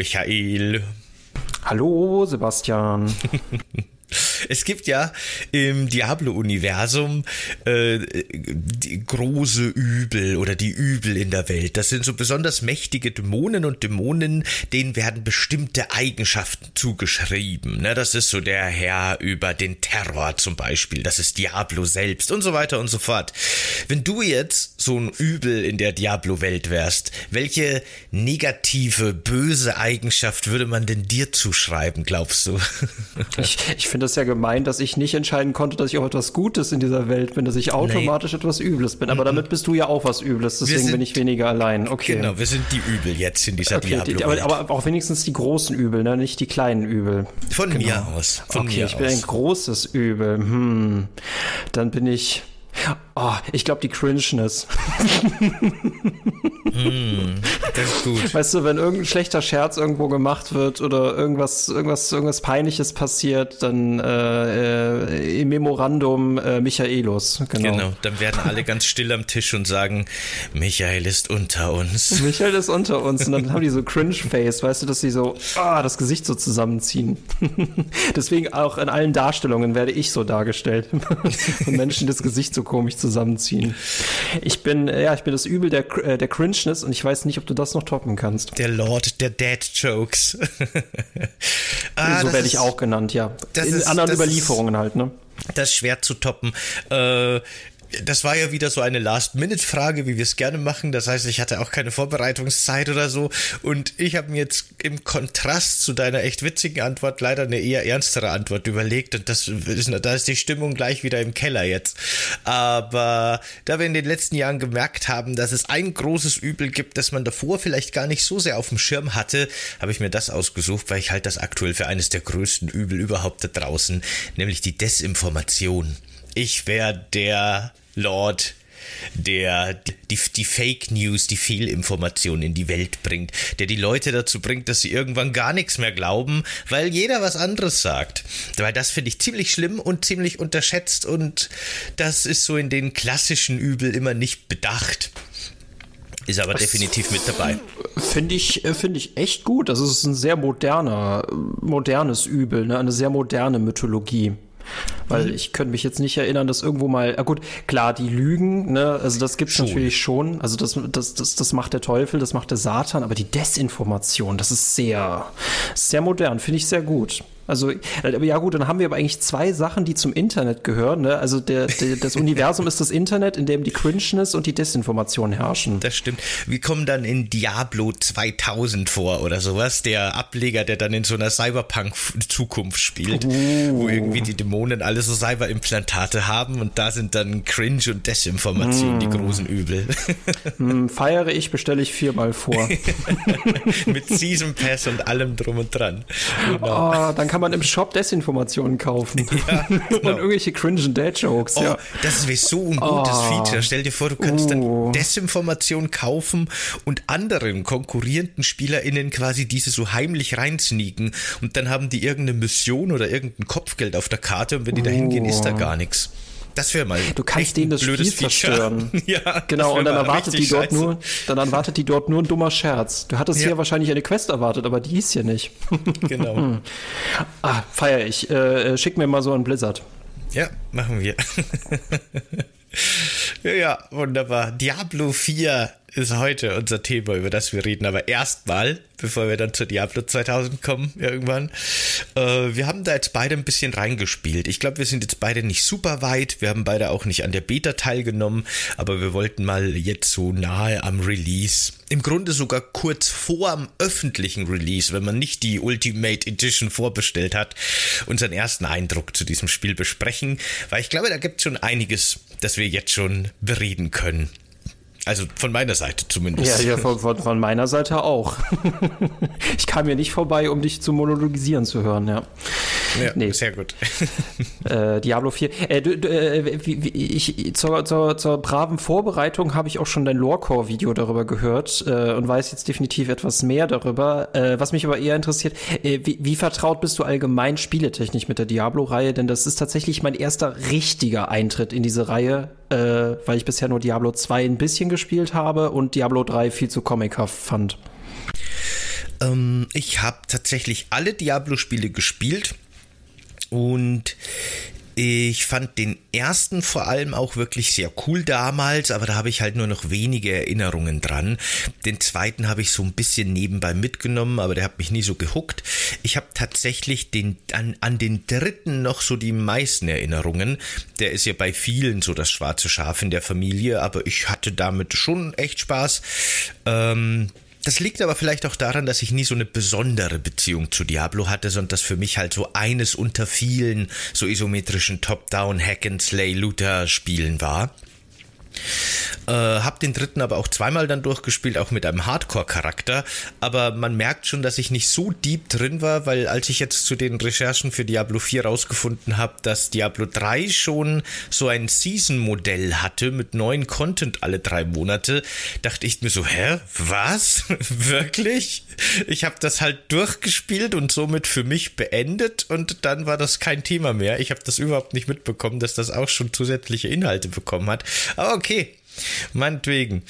Michael. Hallo, Sebastian. Es gibt ja im Diablo-Universum äh, die große Übel oder die Übel in der Welt. Das sind so besonders mächtige Dämonen und Dämonen, denen werden bestimmte Eigenschaften zugeschrieben. Ne, das ist so der Herr über den Terror zum Beispiel. Das ist Diablo selbst und so weiter und so fort. Wenn du jetzt so ein Übel in der Diablo-Welt wärst, welche negative, böse Eigenschaft würde man denn dir zuschreiben, glaubst du? Ich, ich finde das ja gemeint, dass ich nicht entscheiden konnte, dass ich auch etwas Gutes in dieser Welt bin, dass ich automatisch nee. etwas Übles bin. Aber damit bist du ja auch was Übles, deswegen sind, bin ich weniger allein. Okay. Genau, wir sind die Übel jetzt in dieser okay, Diablo. -Welt. Aber, aber auch wenigstens die großen Übel, ne? nicht die kleinen Übel. Von genau. mir aus. Von okay, mir ich bin ein großes Übel. Hm. Dann bin ich. Oh, ich glaube die Cringeness. mm, das ist gut. Weißt du, wenn irgendein schlechter Scherz irgendwo gemacht wird oder irgendwas, irgendwas, irgendwas Peinliches passiert, dann äh, äh, im Memorandum äh, Michaelos. Genau. genau, dann werden alle ganz still am Tisch und sagen, Michael ist unter uns. Michael ist unter uns. Und dann haben die so Cringe-Face, weißt du, dass sie so ah, das Gesicht so zusammenziehen. Deswegen auch in allen Darstellungen werde ich so dargestellt. Von Menschen das Gesicht so komisch zusammenziehen. Ich bin, ja, ich bin das Übel der, äh, der Cringeness und ich weiß nicht, ob du das noch toppen kannst. Der Lord der Dead Jokes. ah, so werde ich auch genannt, ja. In ist, anderen Überlieferungen halt, ne? Das ist schwer zu toppen. Äh, das war ja wieder so eine Last-Minute-Frage, wie wir es gerne machen. Das heißt, ich hatte auch keine Vorbereitungszeit oder so. Und ich habe mir jetzt im Kontrast zu deiner echt witzigen Antwort leider eine eher ernstere Antwort überlegt. Und das ist, da ist die Stimmung gleich wieder im Keller jetzt. Aber da wir in den letzten Jahren gemerkt haben, dass es ein großes Übel gibt, das man davor vielleicht gar nicht so sehr auf dem Schirm hatte, habe ich mir das ausgesucht, weil ich halt das aktuell für eines der größten Übel überhaupt da draußen, nämlich die Desinformation. Ich wäre der Lord, der die, die Fake News, die Fehlinformation in die Welt bringt, der die Leute dazu bringt, dass sie irgendwann gar nichts mehr glauben, weil jeder was anderes sagt. Weil das finde ich ziemlich schlimm und ziemlich unterschätzt und das ist so in den klassischen Übel immer nicht bedacht. Ist aber das definitiv mit dabei. Finde ich, äh, finde ich echt gut. Das ist ein sehr moderner, modernes Übel, ne? eine sehr moderne Mythologie. Weil mhm. ich könnte mich jetzt nicht erinnern, dass irgendwo mal, ah gut, klar, die Lügen, ne, also das gibt's schon. natürlich schon. Also das, das, das, das macht der Teufel, das macht der Satan, aber die Desinformation, das ist sehr, sehr modern, finde ich sehr gut. Also, ja gut, dann haben wir aber eigentlich zwei Sachen, die zum Internet gehören. Ne? Also der, der, das Universum ist das Internet, in dem die Cringeness und die Desinformation herrschen. Das stimmt. Wir kommen dann in Diablo 2000 vor oder sowas. Der Ableger, der dann in so einer Cyberpunk-Zukunft spielt, uh. wo irgendwie die Dämonen alle so Cyberimplantate haben und da sind dann Cringe und Desinformation mm. die großen Übel. mm, feiere ich, bestelle ich viermal vor. Mit Season Pass und allem drum und dran. Genau. Oh, dann kann kann man im Shop Desinformationen kaufen. Ja, genau. Und irgendwelche cringen Dad-Jokes. Oh, ja. Das wäre so ein gutes oh. Feature. Stell dir vor, du kannst uh. dann oh. Desinformation kaufen und anderen konkurrierenden SpielerInnen quasi diese so heimlich reinsneaken. Und dann haben die irgendeine Mission oder irgendein Kopfgeld auf der Karte und wenn die da hingehen, ist da gar nichts. Das wäre mal. Du kannst denen das Spiel zerstören. ja, genau. Und dann erwartet die dort scheiße. nur, dann erwartet die dort nur ein dummer Scherz. Du hattest ja. hier wahrscheinlich eine Quest erwartet, aber die ist hier nicht. genau. Hm. ah, feier ich. Äh, schick mir mal so ein Blizzard. Ja, machen wir. ja, wunderbar. Diablo 4 ist heute unser Thema, über das wir reden. Aber erstmal, bevor wir dann zu Diablo 2000 kommen, irgendwann, äh, wir haben da jetzt beide ein bisschen reingespielt. Ich glaube, wir sind jetzt beide nicht super weit. Wir haben beide auch nicht an der Beta teilgenommen, aber wir wollten mal jetzt so nahe am Release, im Grunde sogar kurz vor dem öffentlichen Release, wenn man nicht die Ultimate Edition vorbestellt hat, unseren ersten Eindruck zu diesem Spiel besprechen, weil ich glaube, da gibt es schon einiges, das wir jetzt schon bereden können. Also von meiner Seite zumindest. Ja, ja von, von, von meiner Seite auch. ich kam hier nicht vorbei, um dich zu monologisieren zu hören, ja. Ja, nee. sehr gut. äh, Diablo 4. Äh, du, äh, wie, wie, ich, zur, zur, zur braven Vorbereitung habe ich auch schon dein Lorecore-Video darüber gehört äh, und weiß jetzt definitiv etwas mehr darüber. Äh, was mich aber eher interessiert, äh, wie, wie vertraut bist du allgemein spieletechnisch mit der Diablo-Reihe? Denn das ist tatsächlich mein erster richtiger Eintritt in diese Reihe, weil ich bisher nur Diablo 2 ein bisschen gespielt habe und Diablo 3 viel zu comichaft fand. Ähm, ich habe tatsächlich alle Diablo-Spiele gespielt und ich fand den ersten vor allem auch wirklich sehr cool damals, aber da habe ich halt nur noch wenige Erinnerungen dran. Den zweiten habe ich so ein bisschen nebenbei mitgenommen, aber der hat mich nie so gehuckt. Ich habe tatsächlich den, an, an den dritten noch so die meisten Erinnerungen. Der ist ja bei vielen so das schwarze Schaf in der Familie, aber ich hatte damit schon echt Spaß. Ähm, das liegt aber vielleicht auch daran, dass ich nie so eine besondere Beziehung zu Diablo hatte, sondern das für mich halt so eines unter vielen so isometrischen Top-Down Hack-and-Slay-Looter-Spielen war. Äh, hab den dritten aber auch zweimal dann durchgespielt, auch mit einem Hardcore-Charakter. Aber man merkt schon, dass ich nicht so deep drin war, weil als ich jetzt zu den Recherchen für Diablo 4 rausgefunden habe, dass Diablo 3 schon so ein Season-Modell hatte mit neuen Content alle drei Monate, dachte ich mir so, hä, was? Wirklich? Ich habe das halt durchgespielt und somit für mich beendet und dann war das kein Thema mehr. Ich habe das überhaupt nicht mitbekommen, dass das auch schon zusätzliche Inhalte bekommen hat. Aber okay, Meinetwegen.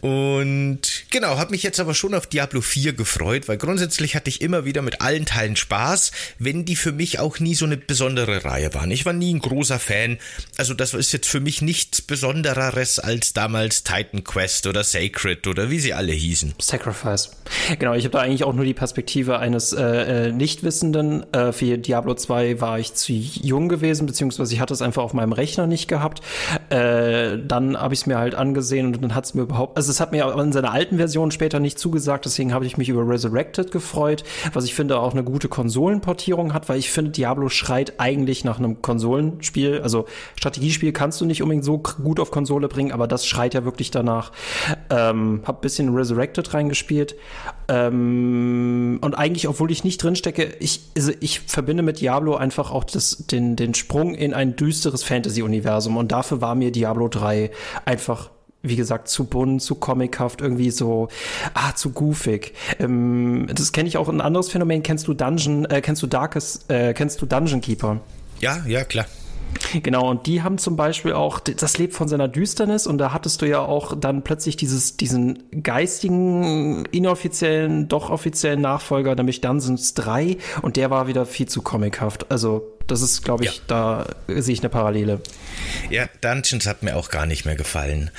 Und genau, habe mich jetzt aber schon auf Diablo 4 gefreut, weil grundsätzlich hatte ich immer wieder mit allen Teilen Spaß, wenn die für mich auch nie so eine besondere Reihe waren. Ich war nie ein großer Fan. Also das ist jetzt für mich nichts Besondereres als damals Titan Quest oder Sacred oder wie sie alle hießen. Sacrifice. Genau, ich habe da eigentlich auch nur die Perspektive eines äh, äh Nichtwissenden. Äh, für Diablo 2 war ich zu jung gewesen, beziehungsweise ich hatte es einfach auf meinem Rechner nicht gehabt. Äh, dann habe ich es mir halt angesehen und dann hat es mir überhaupt, also es hat mir in seiner alten Version später nicht zugesagt, deswegen habe ich mich über Resurrected gefreut, was ich finde auch eine gute Konsolenportierung hat, weil ich finde, Diablo schreit eigentlich nach einem Konsolenspiel, also Strategiespiel kannst du nicht unbedingt so gut auf Konsole bringen, aber das schreit ja wirklich danach. Ähm, hab bisschen Resurrected reingespielt ähm, und eigentlich, obwohl ich nicht drinstecke, ich, also ich verbinde mit Diablo einfach auch das, den, den Sprung in ein düsteres Fantasy-Universum und dafür war mir Diablo 3 einfach wie gesagt, zu bunt, zu comichaft, irgendwie so, ah, zu goofig. Ähm, das kenne ich auch ein anderes Phänomen. Kennst du Dungeon, äh, kennst du Darkest, äh, kennst du Dungeon Keeper? Ja, ja, klar. Genau, und die haben zum Beispiel auch, das lebt von seiner Düsternis und da hattest du ja auch dann plötzlich dieses, diesen geistigen, inoffiziellen, doch offiziellen Nachfolger, nämlich Dungeons 3 und der war wieder viel zu comichaft. Also das ist, glaube ich, ja. da sehe ich eine Parallele. Ja, Dungeons hat mir auch gar nicht mehr gefallen.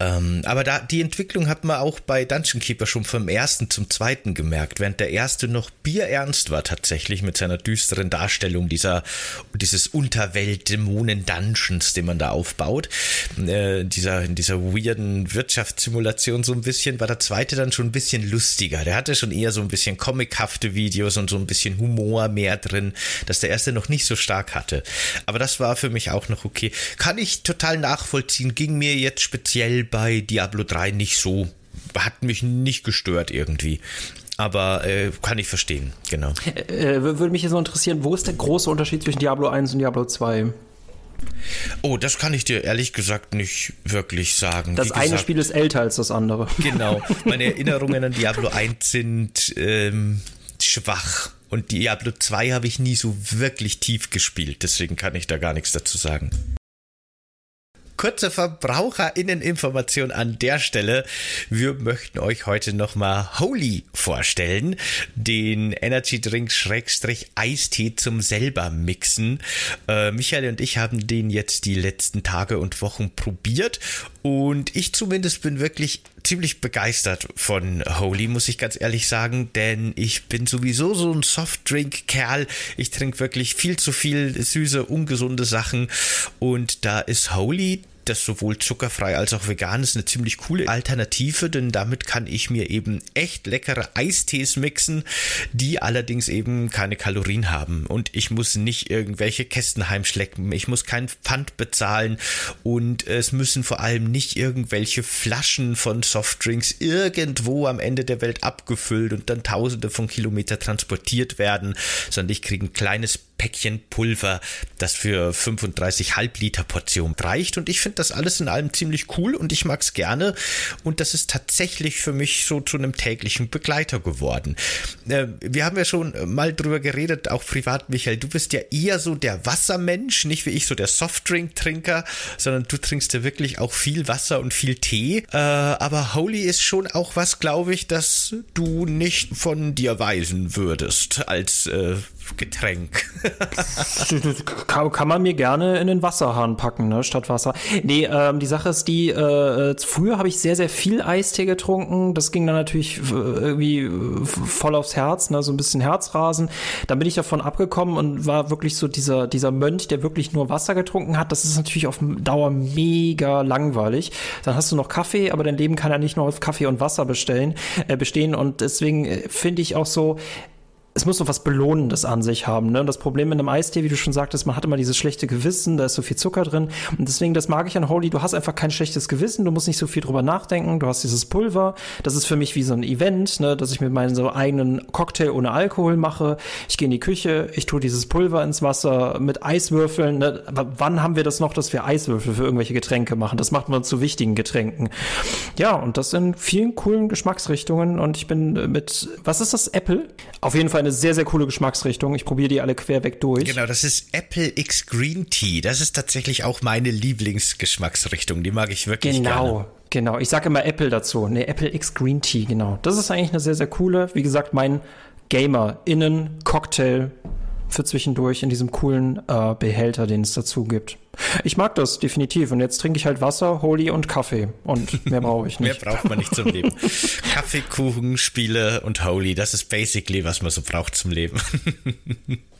Ähm, aber da, die Entwicklung hat man auch bei Dungeon Keeper schon vom ersten zum zweiten gemerkt, während der erste noch bierernst war tatsächlich mit seiner düsteren Darstellung dieser, dieses Unterwelt-Dämonen-Dungeons, den man da aufbaut. Äh, dieser, in dieser weirden Wirtschaftssimulation so ein bisschen, war der zweite dann schon ein bisschen lustiger. Der hatte schon eher so ein bisschen comichafte Videos und so ein bisschen Humor mehr drin, dass der erste noch nicht so stark hatte. Aber das war für mich auch noch okay. Kann ich total nachvollziehen. Ging mir jetzt speziell bei Diablo 3 nicht so. Hat mich nicht gestört irgendwie. Aber äh, kann ich verstehen, genau. Äh, würde mich jetzt noch interessieren, wo ist der große Unterschied zwischen Diablo 1 und Diablo 2? Oh, das kann ich dir ehrlich gesagt nicht wirklich sagen. Das Wie eine Spiel ist älter als das andere. Genau. Meine Erinnerungen an Diablo 1 sind ähm, schwach. Und Diablo 2 habe ich nie so wirklich tief gespielt, deswegen kann ich da gar nichts dazu sagen. Kurze Verbraucherinneninformation an der Stelle. Wir möchten euch heute nochmal Holy vorstellen. Den Energy Drink Schrägstrich Eistee zum selber mixen. Äh, Michael und ich haben den jetzt die letzten Tage und Wochen probiert und ich zumindest bin wirklich ziemlich begeistert von Holy, muss ich ganz ehrlich sagen, denn ich bin sowieso so ein Softdrink-Kerl. Ich trinke wirklich viel zu viel süße, ungesunde Sachen und da ist Holy das sowohl zuckerfrei als auch vegan. Ist eine ziemlich coole Alternative, denn damit kann ich mir eben echt leckere Eistees mixen, die allerdings eben keine Kalorien haben. Und ich muss nicht irgendwelche Kästen heimschlecken, ich muss kein Pfand bezahlen. Und es müssen vor allem nicht irgendwelche Flaschen von Softdrinks irgendwo am Ende der Welt abgefüllt und dann tausende von Kilometern transportiert werden, sondern ich kriege ein kleines Päckchen Pulver, das für 35 Halbliter Portionen reicht und ich finde finde das alles in allem ziemlich cool und ich mag es gerne. Und das ist tatsächlich für mich so zu einem täglichen Begleiter geworden. Äh, wir haben ja schon mal drüber geredet, auch privat, Michael. Du bist ja eher so der Wassermensch, nicht wie ich so der Softdrink-Trinker, sondern du trinkst ja wirklich auch viel Wasser und viel Tee. Äh, aber Holy ist schon auch was, glaube ich, dass du nicht von dir weisen würdest als äh, Getränk. kann, man mir gerne in den Wasserhahn packen, ne, statt Wasser. Nee, ähm, die Sache ist die, äh, früher habe ich sehr, sehr viel Eistee getrunken. Das ging dann natürlich irgendwie voll aufs Herz, ne, so ein bisschen Herzrasen. Dann bin ich davon abgekommen und war wirklich so dieser, dieser Mönch, der wirklich nur Wasser getrunken hat. Das ist natürlich auf Dauer mega langweilig. Dann hast du noch Kaffee, aber dein Leben kann ja nicht nur aus Kaffee und Wasser bestellen, äh, bestehen. Und deswegen äh, finde ich auch so, es muss so was Belohnendes an sich haben. Ne? Das Problem mit einem Eistee, wie du schon sagtest, man hat immer dieses schlechte Gewissen, da ist so viel Zucker drin. Und deswegen, das mag ich an Holy, du hast einfach kein schlechtes Gewissen, du musst nicht so viel drüber nachdenken, du hast dieses Pulver. Das ist für mich wie so ein Event, ne? dass ich mit meinem so eigenen Cocktail ohne Alkohol mache. Ich gehe in die Küche, ich tue dieses Pulver ins Wasser mit Eiswürfeln. Ne? Wann haben wir das noch, dass wir Eiswürfel für irgendwelche Getränke machen? Das macht man zu wichtigen Getränken. Ja, und das in vielen coolen Geschmacksrichtungen. Und ich bin mit, was ist das, Apple? Auf jeden Fall eine sehr, sehr coole Geschmacksrichtung. Ich probiere die alle querweg durch. Genau, das ist Apple X Green Tea. Das ist tatsächlich auch meine Lieblingsgeschmacksrichtung. Die mag ich wirklich genau. gerne. Genau, ich sage immer Apple dazu. Ne, Apple X Green Tea, genau. Das ist eigentlich eine sehr, sehr coole, wie gesagt, mein Gamer-Innen-Cocktail für zwischendurch in diesem coolen äh, Behälter, den es dazu gibt. Ich mag das definitiv. Und jetzt trinke ich halt Wasser, Holy und Kaffee. Und mehr brauche ich nicht. mehr braucht man nicht zum Leben. Kaffee, Kuchen, Spiele und Holy. Das ist basically, was man so braucht zum Leben.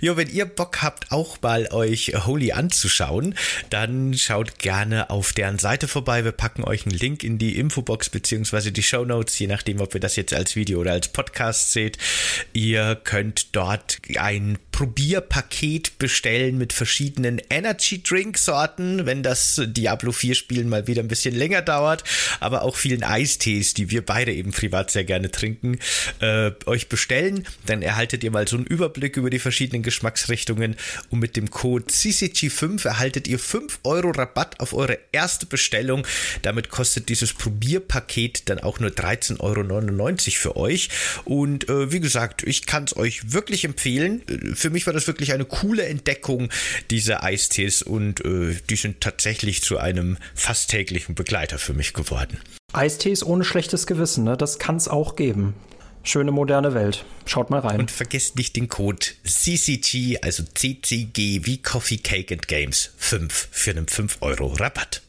Jo, wenn ihr Bock habt, auch mal euch Holy anzuschauen, dann schaut gerne auf deren Seite vorbei. Wir packen euch einen Link in die Infobox beziehungsweise die Show Notes, je nachdem, ob ihr das jetzt als Video oder als Podcast seht. Ihr könnt dort ein Probierpaket bestellen mit verschiedenen Energy Drink Sorten, wenn das Diablo 4 Spielen mal wieder ein bisschen länger dauert, aber auch vielen Eistees, die wir beide eben privat sehr gerne trinken, äh, euch bestellen. Dann erhaltet ihr mal so einen Überblick über die verschiedenen Geschmacksrichtungen und mit dem Code CCG5 erhaltet ihr 5 Euro Rabatt auf eure erste Bestellung. Damit kostet dieses Probierpaket dann auch nur 13,99 Euro für euch. Und äh, wie gesagt, ich kann es euch wirklich empfehlen. Für mich war das wirklich eine coole Entdeckung, diese Eistees und äh, die sind tatsächlich zu einem fast täglichen Begleiter für mich geworden. Eistees ohne schlechtes Gewissen, ne? das kann es auch geben. Schöne moderne Welt. Schaut mal rein. Und vergesst nicht den Code CCG, also CCG wie Coffee Cake and Games 5 für einen 5 Euro Rabatt.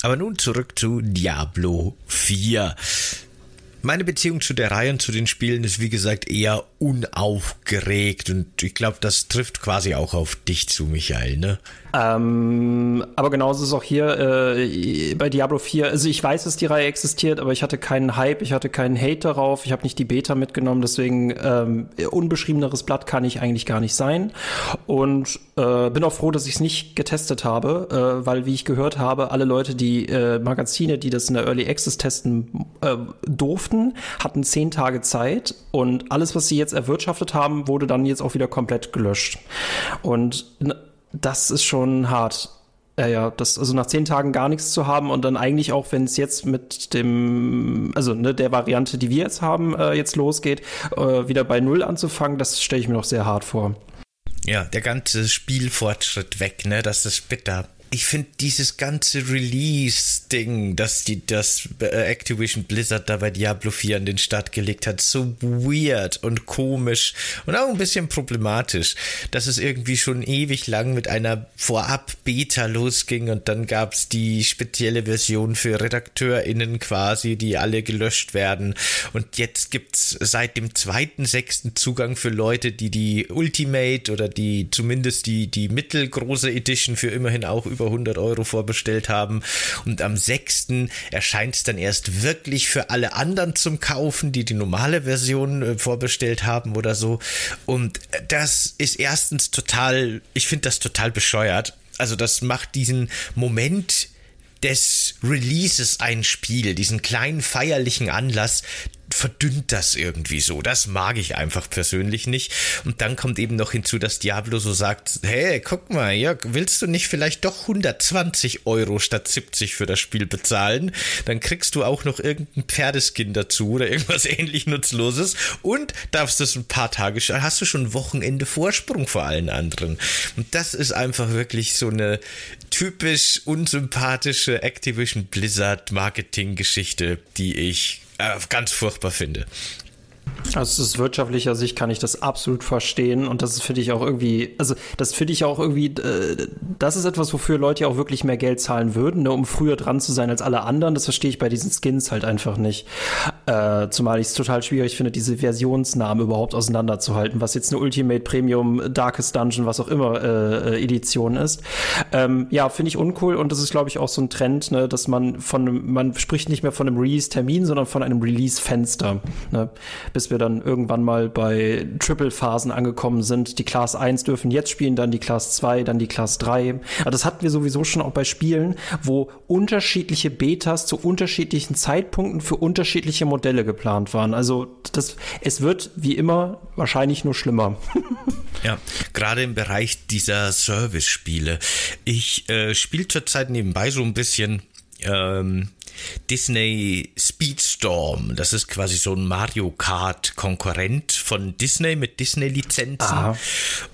Aber nun zurück zu Diablo 4. Meine Beziehung zu der Reihe und zu den Spielen ist wie gesagt eher unaufgeregt und ich glaube, das trifft quasi auch auf dich zu, Michael, ne? Ähm, aber genauso ist es auch hier äh, bei Diablo 4. Also ich weiß, dass die Reihe existiert, aber ich hatte keinen Hype, ich hatte keinen Hate darauf, ich habe nicht die Beta mitgenommen, deswegen ähm, unbeschriebeneres Blatt kann ich eigentlich gar nicht sein. Und äh, bin auch froh, dass ich es nicht getestet habe, äh, weil, wie ich gehört habe, alle Leute, die äh, Magazine, die das in der Early Access testen äh, durften, hatten zehn Tage Zeit und alles, was sie jetzt erwirtschaftet haben, wurde dann jetzt auch wieder komplett gelöscht. Und das ist schon hart. Ja, ja, das, also nach zehn Tagen gar nichts zu haben und dann eigentlich auch, wenn es jetzt mit dem, also ne, der Variante, die wir jetzt haben, äh, jetzt losgeht, äh, wieder bei Null anzufangen, das stelle ich mir noch sehr hart vor. Ja, der ganze Spielfortschritt weg, ne, das ist bitter ich finde dieses ganze Release-Ding, dass die das äh, Activision Blizzard da bei Diablo 4 an den Start gelegt hat, so weird und komisch und auch ein bisschen problematisch, dass es irgendwie schon ewig lang mit einer Vorab-Beta losging und dann gab es die spezielle Version für RedakteurInnen quasi, die alle gelöscht werden und jetzt gibt's seit dem 2.6. Zugang für Leute, die die Ultimate oder die zumindest die, die mittelgroße Edition für immerhin auch über 100 Euro vorbestellt haben. Und am 6. erscheint es dann erst wirklich für alle anderen zum Kaufen, die die normale Version äh, vorbestellt haben oder so. Und das ist erstens total, ich finde das total bescheuert. Also das macht diesen Moment des Releases ein Spiel, diesen kleinen feierlichen Anlass verdünnt das irgendwie so. Das mag ich einfach persönlich nicht. Und dann kommt eben noch hinzu, dass Diablo so sagt, hey, guck mal, ja, willst du nicht vielleicht doch 120 Euro statt 70 für das Spiel bezahlen? Dann kriegst du auch noch irgendein Pferdeskin dazu oder irgendwas ähnlich Nutzloses und darfst das ein paar Tage, hast du schon Wochenende Vorsprung vor allen anderen. Und das ist einfach wirklich so eine typisch unsympathische Activision Blizzard Marketing-Geschichte, die ich äh, ganz furchtbar finde. Also aus wirtschaftlicher Sicht kann ich das absolut verstehen und das finde ich auch irgendwie, also das finde ich auch irgendwie, äh, das ist etwas, wofür Leute ja auch wirklich mehr Geld zahlen würden, ne, um früher dran zu sein als alle anderen. Das verstehe ich bei diesen Skins halt einfach nicht. Äh, zumal ich es total schwierig finde, diese Versionsnamen überhaupt auseinanderzuhalten, was jetzt eine Ultimate Premium, Darkest Dungeon, was auch immer äh, äh Edition ist. Ähm, ja, finde ich uncool und das ist, glaube ich, auch so ein Trend, ne, dass man von, man spricht nicht mehr von einem Release-Termin, sondern von einem Release-Fenster. Ne? Bis wir dann irgendwann mal bei Triple-Phasen angekommen sind. Die Class 1 dürfen jetzt spielen, dann die Class 2, dann die Class 3. Aber das hatten wir sowieso schon auch bei Spielen, wo unterschiedliche Betas zu unterschiedlichen Zeitpunkten für unterschiedliche Modelle geplant waren. Also das, es wird wie immer wahrscheinlich nur schlimmer. Ja, gerade im Bereich dieser Service-Spiele. Ich äh, spiele zurzeit nebenbei so ein bisschen ähm, Disney Speedstorm. Das ist quasi so ein Mario Kart Konkurrent von Disney mit Disney Lizenzen.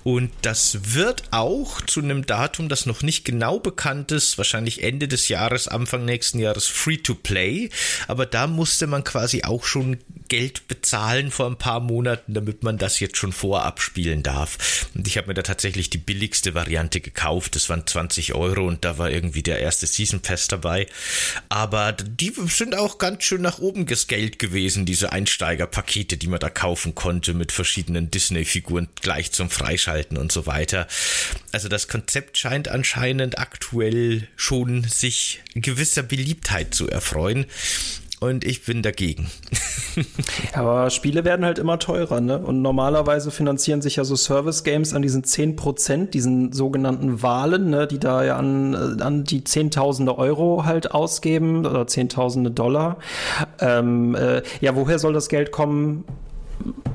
Und das wird auch zu einem Datum, das noch nicht genau bekannt ist, wahrscheinlich Ende des Jahres, Anfang nächsten Jahres free to play. Aber da musste man quasi auch schon Geld bezahlen vor ein paar Monaten, damit man das jetzt schon vorab spielen darf. Und ich habe mir da tatsächlich die billigste Variante gekauft. Das waren 20 Euro und da war irgendwie der erste Season Pass dabei. Aber die sind auch ganz schön nach oben gescaled gewesen, diese Einsteigerpakete, die man da kaufen konnte mit verschiedenen Disney-Figuren gleich zum Freischalten und so weiter. Also das Konzept scheint anscheinend aktuell schon sich gewisser Beliebtheit zu erfreuen und ich bin dagegen. Aber Spiele werden halt immer teurer, ne? Und normalerweise finanzieren sich ja so Service-Games an diesen 10%, diesen sogenannten Wahlen, ne? die da ja an, äh, an die Zehntausende Euro halt ausgeben oder Zehntausende Dollar. Ähm, äh, ja, woher soll das Geld kommen?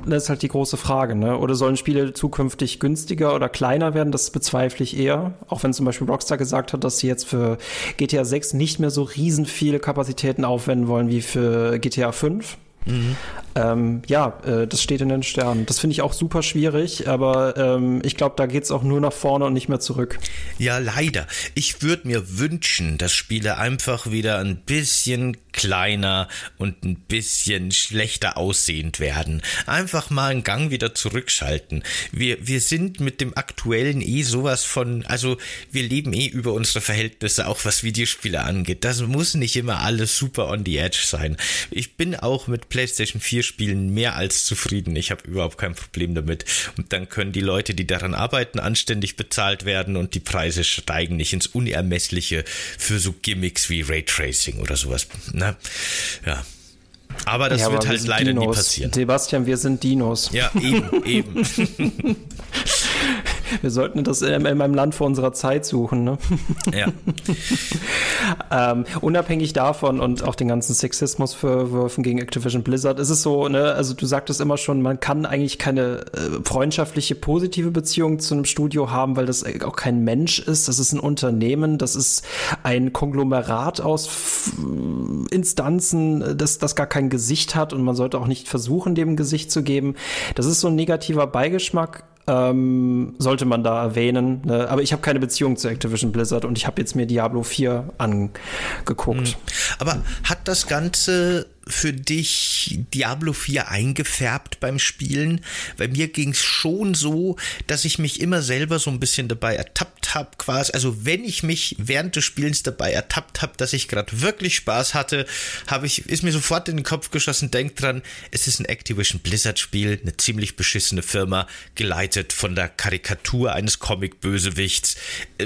Das ist halt die große Frage, ne? Oder sollen Spiele zukünftig günstiger oder kleiner werden? Das bezweifle ich eher. Auch wenn zum Beispiel Rockstar gesagt hat, dass sie jetzt für GTA 6 nicht mehr so riesen viele Kapazitäten aufwenden wollen wie für GTA 5. Mhm. Ähm, ja, äh, das steht in den Sternen. Das finde ich auch super schwierig, aber ähm, ich glaube, da geht es auch nur nach vorne und nicht mehr zurück. Ja, leider. Ich würde mir wünschen, dass Spiele einfach wieder ein bisschen kleiner und ein bisschen schlechter aussehend werden. Einfach mal einen Gang wieder zurückschalten. Wir, wir sind mit dem aktuellen eh sowas von, also wir leben eh über unsere Verhältnisse, auch was Videospiele angeht. Das muss nicht immer alles super on the edge sein. Ich bin auch mit PlayStation 4 Spielen mehr als zufrieden. Ich habe überhaupt kein Problem damit. Und dann können die Leute, die daran arbeiten, anständig bezahlt werden und die Preise steigen nicht ins Unermessliche für so Gimmicks wie Raytracing oder sowas. Na, ja. Aber das ja, wird aber halt leider Dinos. nie passieren. Sebastian, wir sind Dinos. Ja, eben, eben. Wir sollten das in, in meinem Land vor unserer Zeit suchen. Ne? Ja. ähm, unabhängig davon und auch den ganzen Sexismusvorwürfen gegen Activision Blizzard ist es so, ne, also du sagtest immer schon, man kann eigentlich keine äh, freundschaftliche, positive Beziehung zu einem Studio haben, weil das auch kein Mensch ist. Das ist ein Unternehmen, das ist ein Konglomerat aus Instanzen, das, das gar kein Gesicht hat und man sollte auch nicht versuchen, dem Gesicht zu geben. Das ist so ein negativer Beigeschmack ähm, sollte man da erwähnen. Ne? Aber ich habe keine Beziehung zu Activision Blizzard und ich habe jetzt mir Diablo 4 angeguckt. Mhm. Aber hat das Ganze für dich Diablo 4 eingefärbt beim Spielen? Bei mir ging es schon so, dass ich mich immer selber so ein bisschen dabei ertappt habe, quasi. Also wenn ich mich während des Spielens dabei ertappt habe, dass ich gerade wirklich Spaß hatte, habe ich, ist mir sofort in den Kopf geschossen, denk dran, es ist ein Activision Blizzard Spiel, eine ziemlich beschissene Firma, geleitet von der Karikatur eines Comic-Bösewichts.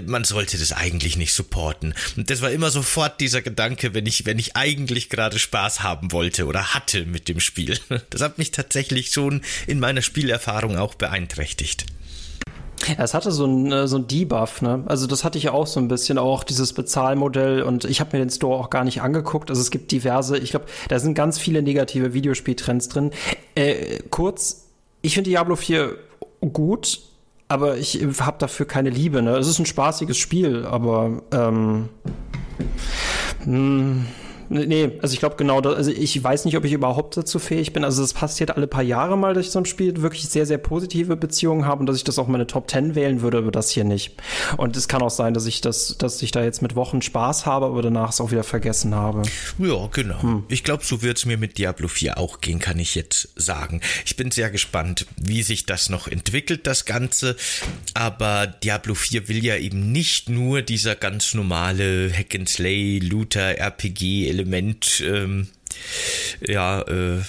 Man sollte das eigentlich nicht supporten. Und das war immer sofort dieser Gedanke, wenn ich, wenn ich eigentlich gerade Spaß haben wollte oder hatte mit dem Spiel. Das hat mich tatsächlich schon in meiner Spielerfahrung auch beeinträchtigt. Ja, es hatte so ein, äh, so ein Debuff, ne? Also das hatte ich ja auch so ein bisschen, auch dieses Bezahlmodell und ich habe mir den Store auch gar nicht angeguckt. Also es gibt diverse, ich glaube, da sind ganz viele negative Videospieltrends drin. Äh, kurz, ich finde Diablo 4 gut, aber ich habe dafür keine Liebe, ne? Es ist ein spaßiges Spiel, aber ähm, mh, hm, Nee, also ich glaube genau, da, also ich weiß nicht, ob ich überhaupt dazu fähig bin. Also es passiert alle paar Jahre mal, dass ich so ein Spiel wirklich sehr, sehr positive Beziehungen habe und dass ich das auch meine Top Ten wählen würde, aber das hier nicht. Und es kann auch sein, dass ich das, dass ich da jetzt mit Wochen Spaß habe, aber danach es auch wieder vergessen habe. Ja, genau. Hm. Ich glaube, so wird es mir mit Diablo 4 auch gehen, kann ich jetzt sagen. Ich bin sehr gespannt, wie sich das noch entwickelt, das Ganze. Aber Diablo 4 will ja eben nicht nur dieser ganz normale Hack and Slay, Looter, RPG-Element Element, ähm, ja, äh,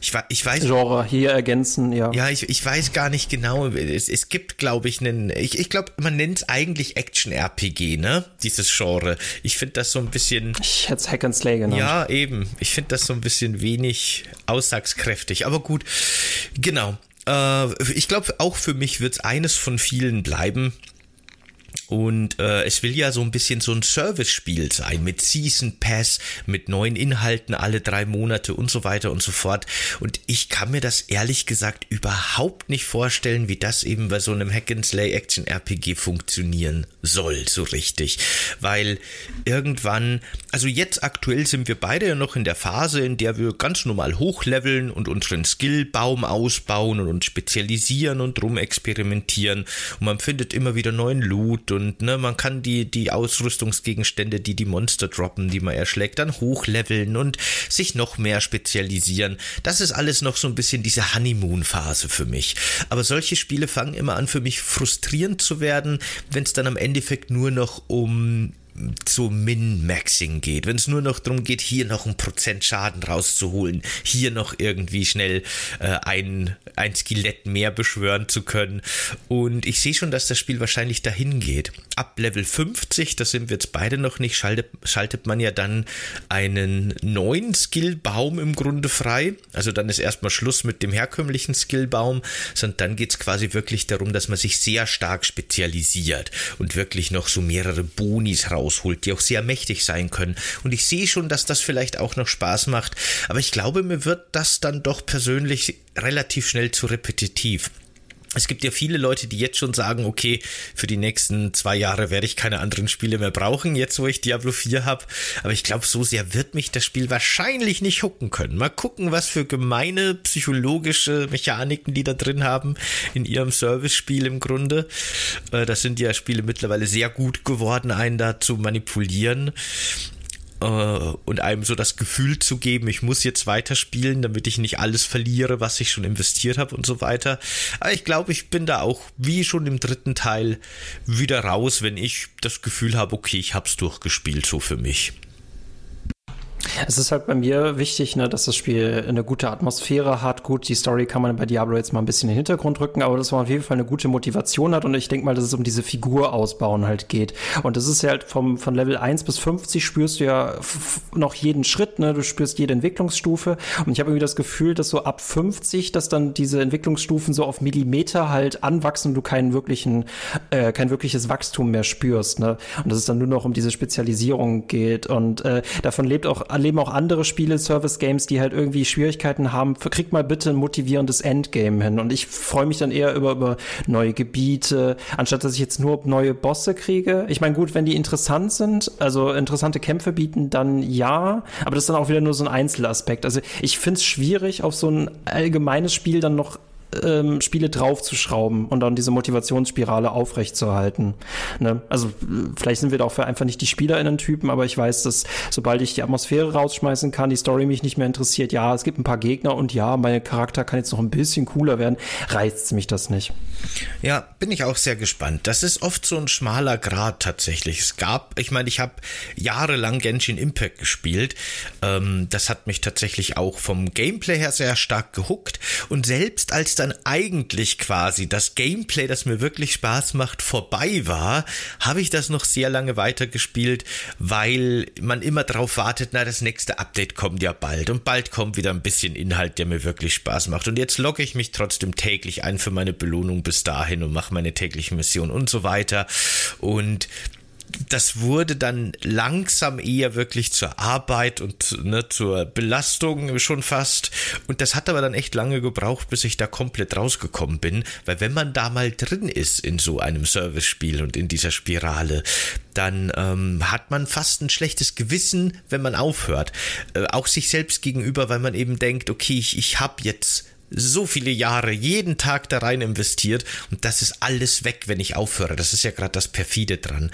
ich, ich weiß. Genre hier ergänzen, ja. Ja, ich, ich weiß gar nicht genau. Es, es gibt, glaube ich, einen. Ich, ich glaube, man nennt es eigentlich Action-RPG, ne? Dieses Genre. Ich finde das so ein bisschen. Ich hätte es Hack and Slay genannt. Ja, eben. Ich finde das so ein bisschen wenig aussagskräftig. Aber gut, genau. Äh, ich glaube, auch für mich wird es eines von vielen bleiben. Und äh, es will ja so ein bisschen so ein Service-Spiel sein mit Season Pass, mit neuen Inhalten alle drei Monate und so weiter und so fort. Und ich kann mir das ehrlich gesagt überhaupt nicht vorstellen, wie das eben bei so einem Hack-and-Slay Action-RPG funktionieren soll, so richtig. Weil irgendwann, also jetzt aktuell sind wir beide ja noch in der Phase, in der wir ganz normal hochleveln und unseren Skillbaum ausbauen und uns spezialisieren und rum experimentieren. Und man findet immer wieder neuen Loot und ne, man kann die, die Ausrüstungsgegenstände, die die Monster droppen, die man erschlägt, dann hochleveln und sich noch mehr spezialisieren. Das ist alles noch so ein bisschen diese Honeymoon-Phase für mich. Aber solche Spiele fangen immer an für mich frustrierend zu werden, wenn es dann am Endeffekt nur noch um zu Min-Maxing geht, wenn es nur noch darum geht, hier noch ein Prozent Schaden rauszuholen, hier noch irgendwie schnell äh, ein, ein Skelett mehr beschwören zu können. Und ich sehe schon, dass das Spiel wahrscheinlich dahin geht. Ab Level 50, das sind wir jetzt beide noch nicht, schaltet, schaltet man ja dann einen neuen Skillbaum im Grunde frei. Also dann ist erstmal Schluss mit dem herkömmlichen Skillbaum, sondern dann geht es quasi wirklich darum, dass man sich sehr stark spezialisiert und wirklich noch so mehrere Bonis raus rausholt, die auch sehr mächtig sein können. Und ich sehe schon, dass das vielleicht auch noch Spaß macht, aber ich glaube, mir wird das dann doch persönlich relativ schnell zu repetitiv. Es gibt ja viele Leute, die jetzt schon sagen, okay, für die nächsten zwei Jahre werde ich keine anderen Spiele mehr brauchen, jetzt wo ich Diablo 4 habe. Aber ich glaube, so sehr wird mich das Spiel wahrscheinlich nicht hucken können. Mal gucken, was für gemeine psychologische Mechaniken die da drin haben in ihrem Service-Spiel im Grunde. Äh, das sind ja Spiele mittlerweile sehr gut geworden, einen da zu manipulieren äh, und einem so das Gefühl zu geben, ich muss jetzt weiterspielen, damit ich nicht alles verliere, was ich schon investiert habe und so weiter. Aber ich glaube, ich bin da auch, wie schon im dritten Teil, wieder raus, wenn ich das Gefühl habe, okay, ich habe es durchgespielt, so für mich. Es ist halt bei mir wichtig, ne, dass das Spiel eine gute Atmosphäre hat. Gut, die Story kann man bei Diablo jetzt mal ein bisschen in den Hintergrund rücken, aber dass man auf jeden Fall eine gute Motivation hat und ich denke mal, dass es um diese Figur ausbauen halt geht. Und das ist ja halt vom, von Level 1 bis 50 spürst du ja noch jeden Schritt, ne? du spürst jede Entwicklungsstufe und ich habe irgendwie das Gefühl, dass so ab 50, dass dann diese Entwicklungsstufen so auf Millimeter halt anwachsen und du keinen wirklichen, äh, kein wirkliches Wachstum mehr spürst. Ne? Und dass es dann nur noch um diese Spezialisierung geht und äh, davon lebt auch erleben auch andere Spiele, Service-Games, die halt irgendwie Schwierigkeiten haben. Krieg mal bitte ein motivierendes Endgame hin. Und ich freue mich dann eher über, über neue Gebiete, anstatt dass ich jetzt nur neue Bosse kriege. Ich meine, gut, wenn die interessant sind, also interessante Kämpfe bieten, dann ja. Aber das ist dann auch wieder nur so ein Einzelaspekt. Also ich finde es schwierig, auf so ein allgemeines Spiel dann noch ähm, Spiele draufzuschrauben und dann diese Motivationsspirale aufrechtzuerhalten. Ne? Also vielleicht sind wir da auch einfach nicht die SpielerInnen-Typen, aber ich weiß, dass sobald ich die Atmosphäre rausschmeißen kann, die Story mich nicht mehr interessiert, ja, es gibt ein paar Gegner und ja, mein Charakter kann jetzt noch ein bisschen cooler werden, reizt mich das nicht. Ja, bin ich auch sehr gespannt. Das ist oft so ein schmaler Grad tatsächlich. Es gab, ich meine, ich habe jahrelang Genshin Impact gespielt. Ähm, das hat mich tatsächlich auch vom Gameplay her sehr stark gehuckt und selbst als dann eigentlich quasi das Gameplay, das mir wirklich Spaß macht, vorbei war, habe ich das noch sehr lange weitergespielt, weil man immer darauf wartet, na, das nächste Update kommt ja bald und bald kommt wieder ein bisschen Inhalt, der mir wirklich Spaß macht. Und jetzt logge ich mich trotzdem täglich ein für meine Belohnung bis dahin und mache meine tägliche Mission und so weiter. Und das wurde dann langsam eher wirklich zur Arbeit und ne, zur Belastung schon fast. Und das hat aber dann echt lange gebraucht, bis ich da komplett rausgekommen bin. Weil wenn man da mal drin ist in so einem Service-Spiel und in dieser Spirale, dann ähm, hat man fast ein schlechtes Gewissen, wenn man aufhört. Äh, auch sich selbst gegenüber, weil man eben denkt, okay, ich, ich habe jetzt so viele Jahre jeden Tag da rein investiert und das ist alles weg, wenn ich aufhöre. Das ist ja gerade das perfide dran.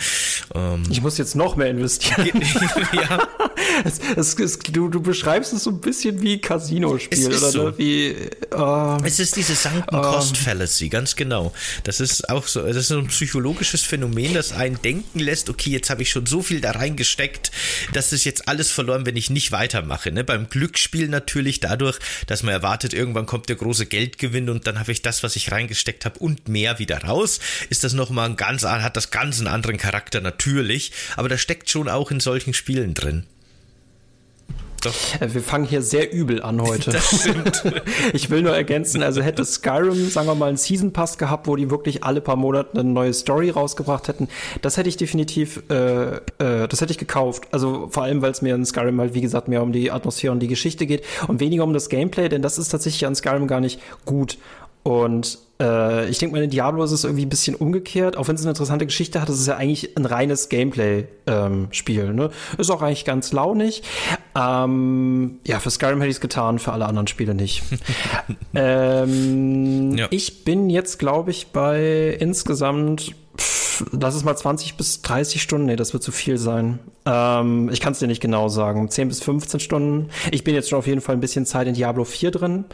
Ähm ich muss jetzt noch mehr investieren. ja. es, es, es, du, du, beschreibst es so ein bisschen wie Casino-Spiel oder so. Ne? wie. Uh, es ist diese Sunken Cost Fallacy, ganz genau. Das ist auch so, das ist so ein psychologisches Phänomen, das einen denken lässt, okay, jetzt habe ich schon so viel da reingesteckt, das ist jetzt alles verloren, wenn ich nicht weitermache. Ne? Beim Glücksspiel natürlich dadurch, dass man erwartet, irgendwann kommt kommt der große Geldgewinn und dann habe ich das, was ich reingesteckt habe und mehr wieder raus. Ist das nochmal ein ganz, hat das ganz einen anderen Charakter natürlich, aber da steckt schon auch in solchen Spielen drin. Äh, wir fangen hier sehr übel an heute. Ich will nur ergänzen, also hätte Skyrim, sagen wir mal, einen Season Pass gehabt, wo die wirklich alle paar Monate eine neue Story rausgebracht hätten, das hätte ich definitiv, äh, äh, das hätte ich gekauft. Also vor allem, weil es mir in Skyrim halt, wie gesagt, mehr um die Atmosphäre und die Geschichte geht und weniger um das Gameplay, denn das ist tatsächlich an Skyrim gar nicht gut. Und äh, ich denke mal, in Diablo ist es irgendwie ein bisschen umgekehrt. Auch wenn es eine interessante Geschichte hat, ist es ja eigentlich ein reines Gameplay-Spiel. Ähm, ne? Ist auch eigentlich ganz launig. Ähm, ja, für Skyrim hätte ich es getan, für alle anderen Spiele nicht. ähm, ja. Ich bin jetzt, glaube ich, bei insgesamt lass es mal 20 bis 30 Stunden. Nee, das wird zu viel sein. Ähm, ich kann es dir nicht genau sagen. 10 bis 15 Stunden. Ich bin jetzt schon auf jeden Fall ein bisschen Zeit in Diablo 4 drin.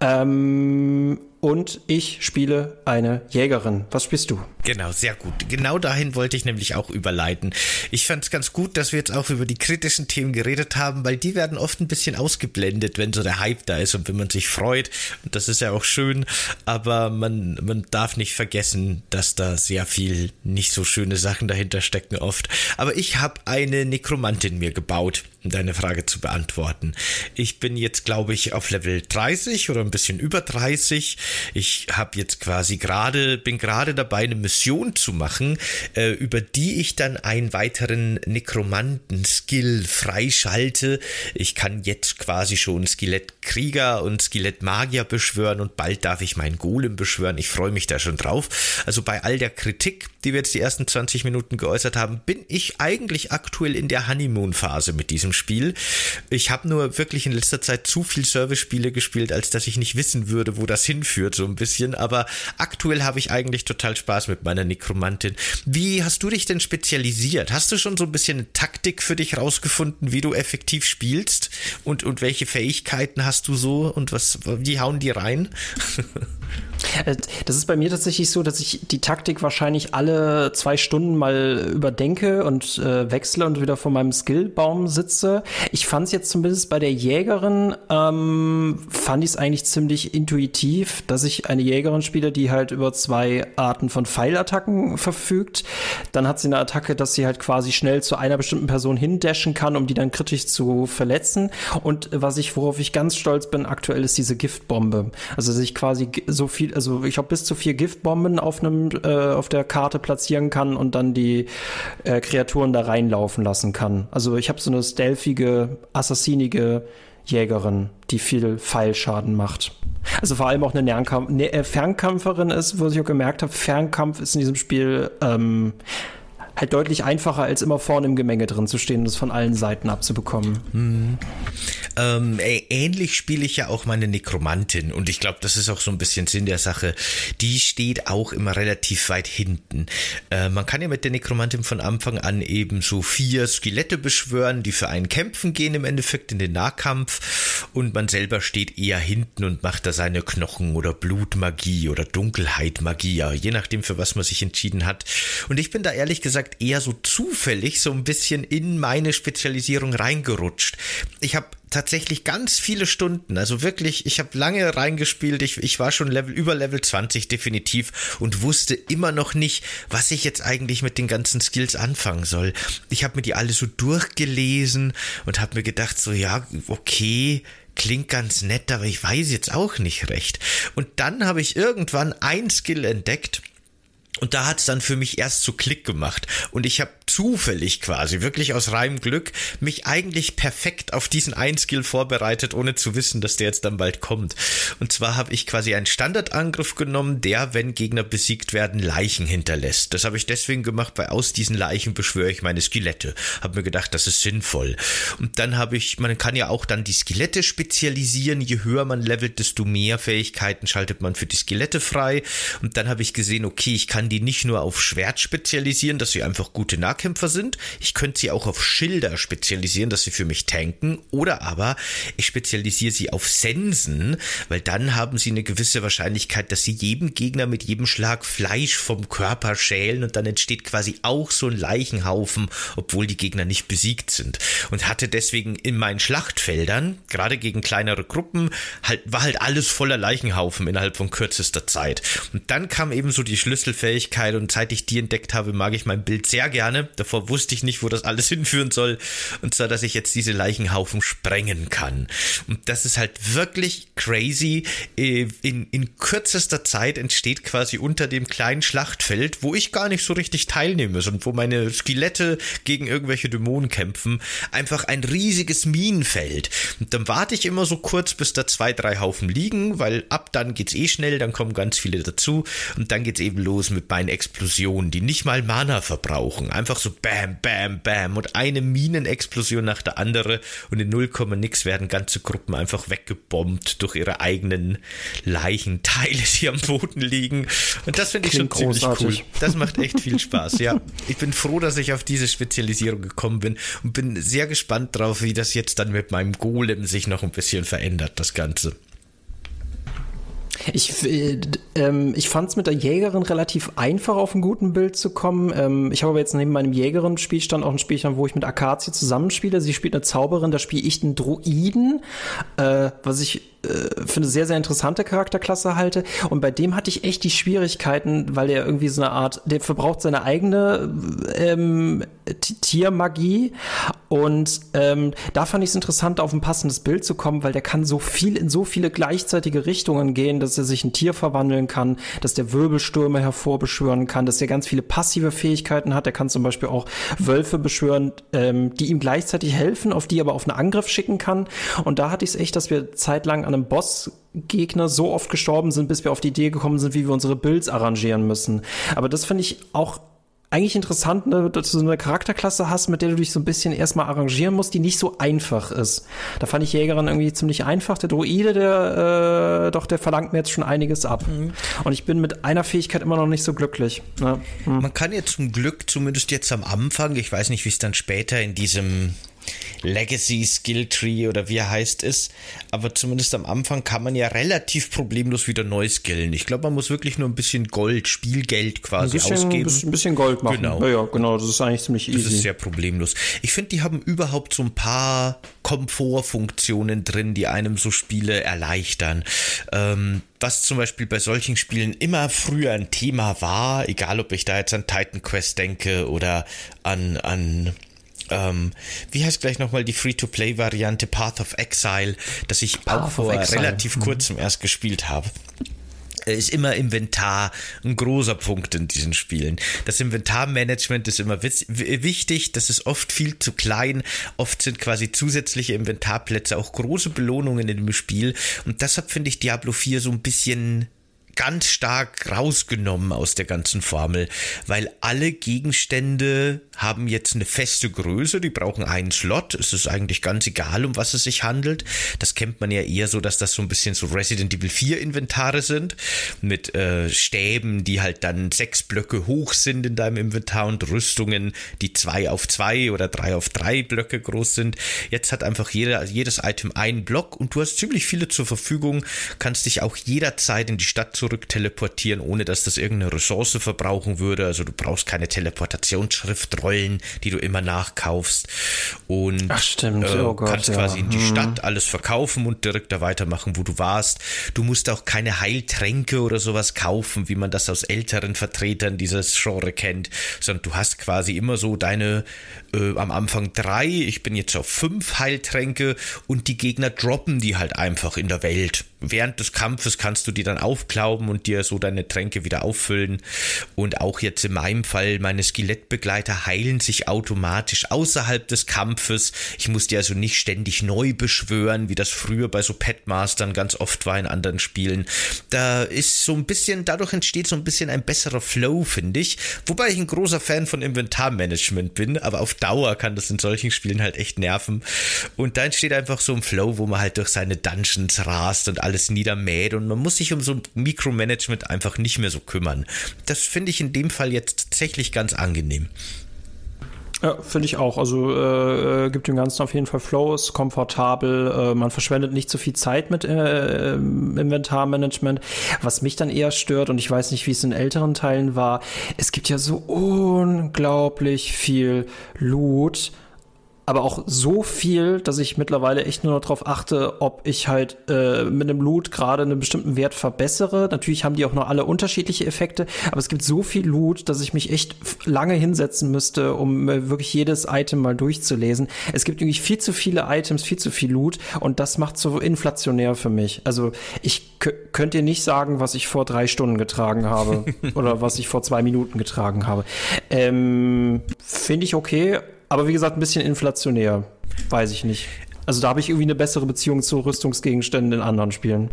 Ähm, und ich spiele eine Jägerin. Was spielst du? Genau, sehr gut. Genau dahin wollte ich nämlich auch überleiten. Ich fand es ganz gut, dass wir jetzt auch über die kritischen Themen geredet haben, weil die werden oft ein bisschen ausgeblendet, wenn so der Hype da ist und wenn man sich freut. Und das ist ja auch schön, aber man, man darf nicht vergessen, dass da sehr viel nicht so schöne Sachen dahinter stecken oft. Aber ich habe eine Nekromantin mir gebaut um deine Frage zu beantworten. Ich bin jetzt, glaube ich, auf Level 30 oder ein bisschen über 30. Ich habe jetzt quasi gerade, bin gerade dabei, eine Mission zu machen, äh, über die ich dann einen weiteren Nekromanten-Skill freischalte. Ich kann jetzt quasi schon Skelettkrieger und Skelettmagier beschwören und bald darf ich meinen Golem beschwören. Ich freue mich da schon drauf. Also bei all der Kritik, die wir jetzt die ersten 20 Minuten geäußert haben, bin ich eigentlich aktuell in der Honeymoon-Phase mit diesem Spiel. Ich habe nur wirklich in letzter Zeit zu viel Service-Spiele gespielt, als dass ich nicht wissen würde, wo das hinführt, so ein bisschen. Aber aktuell habe ich eigentlich total Spaß mit meiner Nekromantin. Wie hast du dich denn spezialisiert? Hast du schon so ein bisschen eine Taktik für dich rausgefunden, wie du effektiv spielst? Und, und welche Fähigkeiten hast du so? Und was, wie hauen die rein? Äh, das ist bei mir tatsächlich so, dass ich die Taktik wahrscheinlich alle zwei Stunden mal überdenke und äh, wechsle und wieder vor meinem Skillbaum sitze. Ich fand es jetzt zumindest bei der Jägerin, ähm, fand ich es eigentlich ziemlich intuitiv, dass ich eine Jägerin spiele, die halt über zwei Arten von Pfeilattacken verfügt. Dann hat sie eine Attacke, dass sie halt quasi schnell zu einer bestimmten Person hindashen kann, um die dann kritisch zu verletzen. Und was ich, worauf ich ganz stolz bin aktuell, ist diese Giftbombe. Also, dass ich quasi so viel also ich habe bis zu vier Giftbomben auf einem äh, auf der Karte platzieren kann und dann die äh, Kreaturen da reinlaufen lassen kann. Also ich habe so eine stealthige, assassinige Jägerin, die viel Pfeilschaden macht. Also vor allem auch eine ne, äh, Fernkämpferin ist, wo ich auch gemerkt habe, Fernkampf ist in diesem Spiel ähm, halt deutlich einfacher, als immer vorne im Gemenge drin zu stehen und es von allen Seiten abzubekommen. Hm. Ähm, ähnlich spiele ich ja auch meine Nekromantin und ich glaube, das ist auch so ein bisschen Sinn der Sache. Die steht auch immer relativ weit hinten. Äh, man kann ja mit der Nekromantin von Anfang an eben so vier Skelette beschwören, die für einen kämpfen gehen im Endeffekt in den Nahkampf und man selber steht eher hinten und macht da seine Knochen oder Blutmagie oder Dunkelheitmagie, je nachdem für was man sich entschieden hat. Und ich bin da ehrlich gesagt gesagt, eher so zufällig so ein bisschen in meine Spezialisierung reingerutscht. Ich habe tatsächlich ganz viele Stunden, also wirklich, ich habe lange reingespielt, ich, ich war schon Level über Level 20 definitiv und wusste immer noch nicht, was ich jetzt eigentlich mit den ganzen Skills anfangen soll. Ich habe mir die alle so durchgelesen und habe mir gedacht, so ja, okay, klingt ganz nett, aber ich weiß jetzt auch nicht recht. Und dann habe ich irgendwann ein Skill entdeckt, und da hat es dann für mich erst zu Klick gemacht. Und ich habe zufällig quasi, wirklich aus reinem Glück, mich eigentlich perfekt auf diesen Ein-Skill vorbereitet, ohne zu wissen, dass der jetzt dann bald kommt. Und zwar habe ich quasi einen Standardangriff genommen, der, wenn Gegner besiegt werden, Leichen hinterlässt. Das habe ich deswegen gemacht, weil aus diesen Leichen beschwöre ich meine Skelette. Habe mir gedacht, das ist sinnvoll. Und dann habe ich, man kann ja auch dann die Skelette spezialisieren. Je höher man levelt, desto mehr Fähigkeiten schaltet man für die Skelette frei. Und dann habe ich gesehen, okay, ich kann die nicht nur auf Schwert spezialisieren, dass sie einfach gute Nahkämpfer sind. Ich könnte sie auch auf Schilder spezialisieren, dass sie für mich tanken. Oder aber ich spezialisiere sie auf Sensen, weil dann haben sie eine gewisse Wahrscheinlichkeit, dass sie jedem Gegner mit jedem Schlag Fleisch vom Körper schälen und dann entsteht quasi auch so ein Leichenhaufen, obwohl die Gegner nicht besiegt sind. Und hatte deswegen in meinen Schlachtfeldern, gerade gegen kleinere Gruppen, halt, war halt alles voller Leichenhaufen innerhalb von kürzester Zeit. Und dann kam eben so die Schlüsselfähigkeit und seit ich die entdeckt habe, mag ich mein Bild sehr gerne. Davor wusste ich nicht, wo das alles hinführen soll. Und zwar, dass ich jetzt diese Leichenhaufen sprengen kann. Und das ist halt wirklich crazy. Äh, in, in kürzester Zeit entsteht quasi unter dem kleinen Schlachtfeld, wo ich gar nicht so richtig teilnehme, sondern wo meine Skelette gegen irgendwelche Dämonen kämpfen, einfach ein riesiges Minenfeld. Und dann warte ich immer so kurz, bis da zwei, drei Haufen liegen, weil ab dann geht's eh schnell, dann kommen ganz viele dazu. Und dann geht's eben los mit meinen Explosionen, die nicht mal Mana verbrauchen. Einfach so bam, bam, bam und eine Minenexplosion nach der andere und in 0, nix werden ganze Gruppen einfach weggebombt durch ihre eigenen Leichenteile, die am Boden liegen. Und das finde ich schon ziemlich großartig. cool. Das macht echt viel Spaß, ja. Ich bin froh, dass ich auf diese Spezialisierung gekommen bin und bin sehr gespannt drauf, wie das jetzt dann mit meinem Golem sich noch ein bisschen verändert, das Ganze. Ich, äh, ähm, ich fand es mit der Jägerin relativ einfach, auf ein guten Bild zu kommen. Ähm, ich habe aber jetzt neben meinem Jägerin-Spielstand auch ein Spielstand, wo ich mit Akazie zusammenspiele. Sie spielt eine Zauberin, da spiele ich einen Druiden, äh, was ich äh, für eine sehr, sehr interessante Charakterklasse halte. Und bei dem hatte ich echt die Schwierigkeiten, weil er irgendwie so eine Art, der verbraucht seine eigene ähm, Tiermagie. Und ähm, da fand ich es interessant, auf ein passendes Bild zu kommen, weil der kann so viel in so viele gleichzeitige Richtungen gehen, dass er sich ein Tier verwandeln kann, dass der Wirbelstürme hervorbeschwören kann, dass er ganz viele passive Fähigkeiten hat. Er kann zum Beispiel auch Wölfe beschwören, ähm, die ihm gleichzeitig helfen, auf die aber auf einen Angriff schicken kann. Und da hatte ich es echt, dass wir zeitlang an einem Bossgegner so oft gestorben sind, bis wir auf die Idee gekommen sind, wie wir unsere Builds arrangieren müssen. Aber das finde ich auch eigentlich interessant, ne, dass du so eine Charakterklasse hast, mit der du dich so ein bisschen erstmal arrangieren musst, die nicht so einfach ist. Da fand ich Jägerin irgendwie ziemlich einfach. Der Druide, der, äh, doch, der verlangt mir jetzt schon einiges ab. Mhm. Und ich bin mit einer Fähigkeit immer noch nicht so glücklich. Ne? Mhm. Man kann ja zum Glück, zumindest jetzt am Anfang, ich weiß nicht, wie es dann später in diesem Legacy Skill Tree oder wie er heißt es. Aber zumindest am Anfang kann man ja relativ problemlos wieder neu skillen. Ich glaube, man muss wirklich nur ein bisschen Gold, Spielgeld quasi ein bisschen, ausgeben. Ein bisschen Gold machen. Genau. Ja, ja, genau. Das ist eigentlich ziemlich easy. Das ist sehr problemlos. Ich finde, die haben überhaupt so ein paar Komfortfunktionen drin, die einem so Spiele erleichtern. Ähm, was zum Beispiel bei solchen Spielen immer früher ein Thema war, egal ob ich da jetzt an Titan Quest denke oder an, an ähm, wie heißt gleich nochmal die Free-to-Play-Variante Path of Exile, das ich Path auch vor relativ mhm. kurzem erst gespielt habe ist immer Inventar ein großer Punkt in diesen Spielen. Das Inventarmanagement ist immer wichtig, das ist oft viel zu klein. Oft sind quasi zusätzliche Inventarplätze auch große Belohnungen in dem Spiel. Und deshalb finde ich Diablo 4 so ein bisschen ganz stark rausgenommen aus der ganzen Formel, weil alle Gegenstände haben jetzt eine feste Größe, die brauchen einen Slot. Es ist eigentlich ganz egal, um was es sich handelt. Das kennt man ja eher so, dass das so ein bisschen so Resident Evil 4 Inventare sind, mit äh, Stäben, die halt dann sechs Blöcke hoch sind in deinem Inventar und Rüstungen, die zwei auf zwei oder drei auf drei Blöcke groß sind. Jetzt hat einfach jeder, jedes Item einen Block und du hast ziemlich viele zur Verfügung, kannst dich auch jederzeit in die Stadt zurück zurück teleportieren, ohne dass das irgendeine Ressource verbrauchen würde. Also du brauchst keine Teleportationsschriftrollen, die du immer nachkaufst. Und Ach, stimmt. Äh, oh Gott, kannst ja. quasi in die hm. Stadt alles verkaufen und direkt da weitermachen, wo du warst. Du musst auch keine Heiltränke oder sowas kaufen, wie man das aus älteren Vertretern dieses Genre kennt, sondern du hast quasi immer so deine äh, am Anfang drei, ich bin jetzt auf fünf Heiltränke und die Gegner droppen die halt einfach in der Welt. Während des Kampfes kannst du die dann aufklauben und dir so deine Tränke wieder auffüllen. Und auch jetzt in meinem Fall, meine Skelettbegleiter heilen sich automatisch außerhalb des Kampfes. Ich muss die also nicht ständig neu beschwören, wie das früher bei so Petmastern ganz oft war in anderen Spielen. Da ist so ein bisschen, dadurch entsteht so ein bisschen ein besserer Flow, finde ich. Wobei ich ein großer Fan von Inventarmanagement bin, aber auf Dauer kann das in solchen Spielen halt echt nerven. Und da entsteht einfach so ein Flow, wo man halt durch seine Dungeons rast und alles niedermäht und man muss sich um so Mikromanagement einfach nicht mehr so kümmern. Das finde ich in dem Fall jetzt tatsächlich ganz angenehm. Ja, finde ich auch. Also äh, äh, gibt dem Ganzen auf jeden Fall Flow, ist komfortabel, äh, man verschwendet nicht so viel Zeit mit äh, Inventarmanagement. Was mich dann eher stört, und ich weiß nicht, wie es in älteren Teilen war, es gibt ja so unglaublich viel Loot aber auch so viel, dass ich mittlerweile echt nur noch darauf achte, ob ich halt äh, mit einem Loot gerade einen bestimmten Wert verbessere. Natürlich haben die auch noch alle unterschiedliche Effekte, aber es gibt so viel Loot, dass ich mich echt lange hinsetzen müsste, um äh, wirklich jedes Item mal durchzulesen. Es gibt irgendwie viel zu viele Items, viel zu viel Loot und das macht so inflationär für mich. Also ich könnt ihr nicht sagen, was ich vor drei Stunden getragen habe oder was ich vor zwei Minuten getragen habe. Ähm, Finde ich okay, aber wie gesagt, ein bisschen inflationär. Weiß ich nicht. Also da habe ich irgendwie eine bessere Beziehung zu Rüstungsgegenständen in anderen Spielen.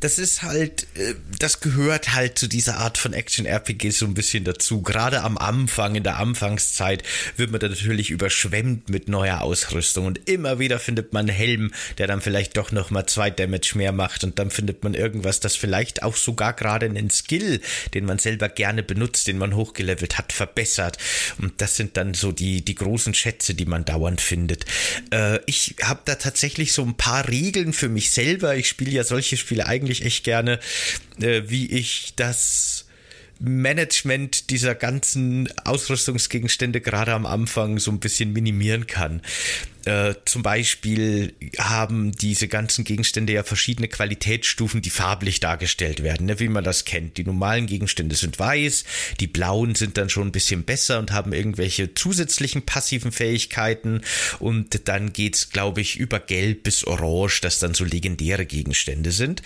Das ist halt, äh, das gehört halt zu dieser Art von Action-RPG so ein bisschen dazu. Gerade am Anfang, in der Anfangszeit, wird man da natürlich überschwemmt mit neuer Ausrüstung und immer wieder findet man einen Helm, der dann vielleicht doch nochmal zwei Damage mehr macht und dann findet man irgendwas, das vielleicht auch sogar gerade einen Skill, den man selber gerne benutzt, den man hochgelevelt hat, verbessert. Und das sind dann so die, die großen Schätze, die man dauernd findet. Äh, ich habe da tatsächlich so ein paar Regeln für mich selber. Ich spiele ja solche Spiele eigentlich echt gerne, äh, wie ich das Management dieser ganzen Ausrüstungsgegenstände gerade am Anfang so ein bisschen minimieren kann. Äh, zum Beispiel haben diese ganzen Gegenstände ja verschiedene Qualitätsstufen, die farblich dargestellt werden, ne, wie man das kennt. Die normalen Gegenstände sind weiß, die blauen sind dann schon ein bisschen besser und haben irgendwelche zusätzlichen passiven Fähigkeiten und dann geht's, glaube ich, über gelb bis orange, das dann so legendäre Gegenstände sind.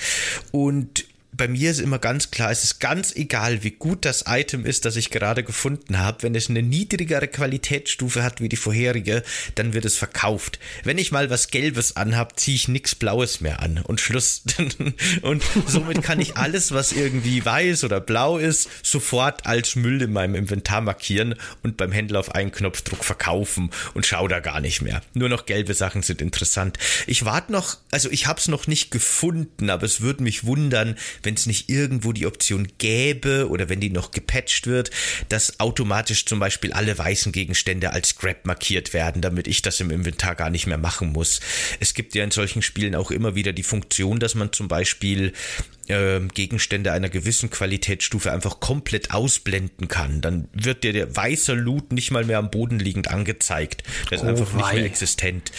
Und bei mir ist immer ganz klar, es ist ganz egal, wie gut das Item ist, das ich gerade gefunden habe. Wenn es eine niedrigere Qualitätsstufe hat wie die vorherige, dann wird es verkauft. Wenn ich mal was Gelbes anhab, ziehe ich nichts Blaues mehr an und Schluss. und somit kann ich alles, was irgendwie weiß oder blau ist, sofort als Müll in meinem Inventar markieren und beim Händler auf einen Knopfdruck verkaufen und schau da gar nicht mehr. Nur noch gelbe Sachen sind interessant. Ich warte noch, also ich habe es noch nicht gefunden, aber es würde mich wundern, wenn es nicht irgendwo die Option gäbe oder wenn die noch gepatcht wird, dass automatisch zum Beispiel alle weißen Gegenstände als Scrap markiert werden, damit ich das im Inventar gar nicht mehr machen muss. Es gibt ja in solchen Spielen auch immer wieder die Funktion, dass man zum Beispiel äh, Gegenstände einer gewissen Qualitätsstufe einfach komplett ausblenden kann. Dann wird dir der weiße Loot nicht mal mehr am Boden liegend angezeigt. Der ist oh, einfach nicht mehr existent.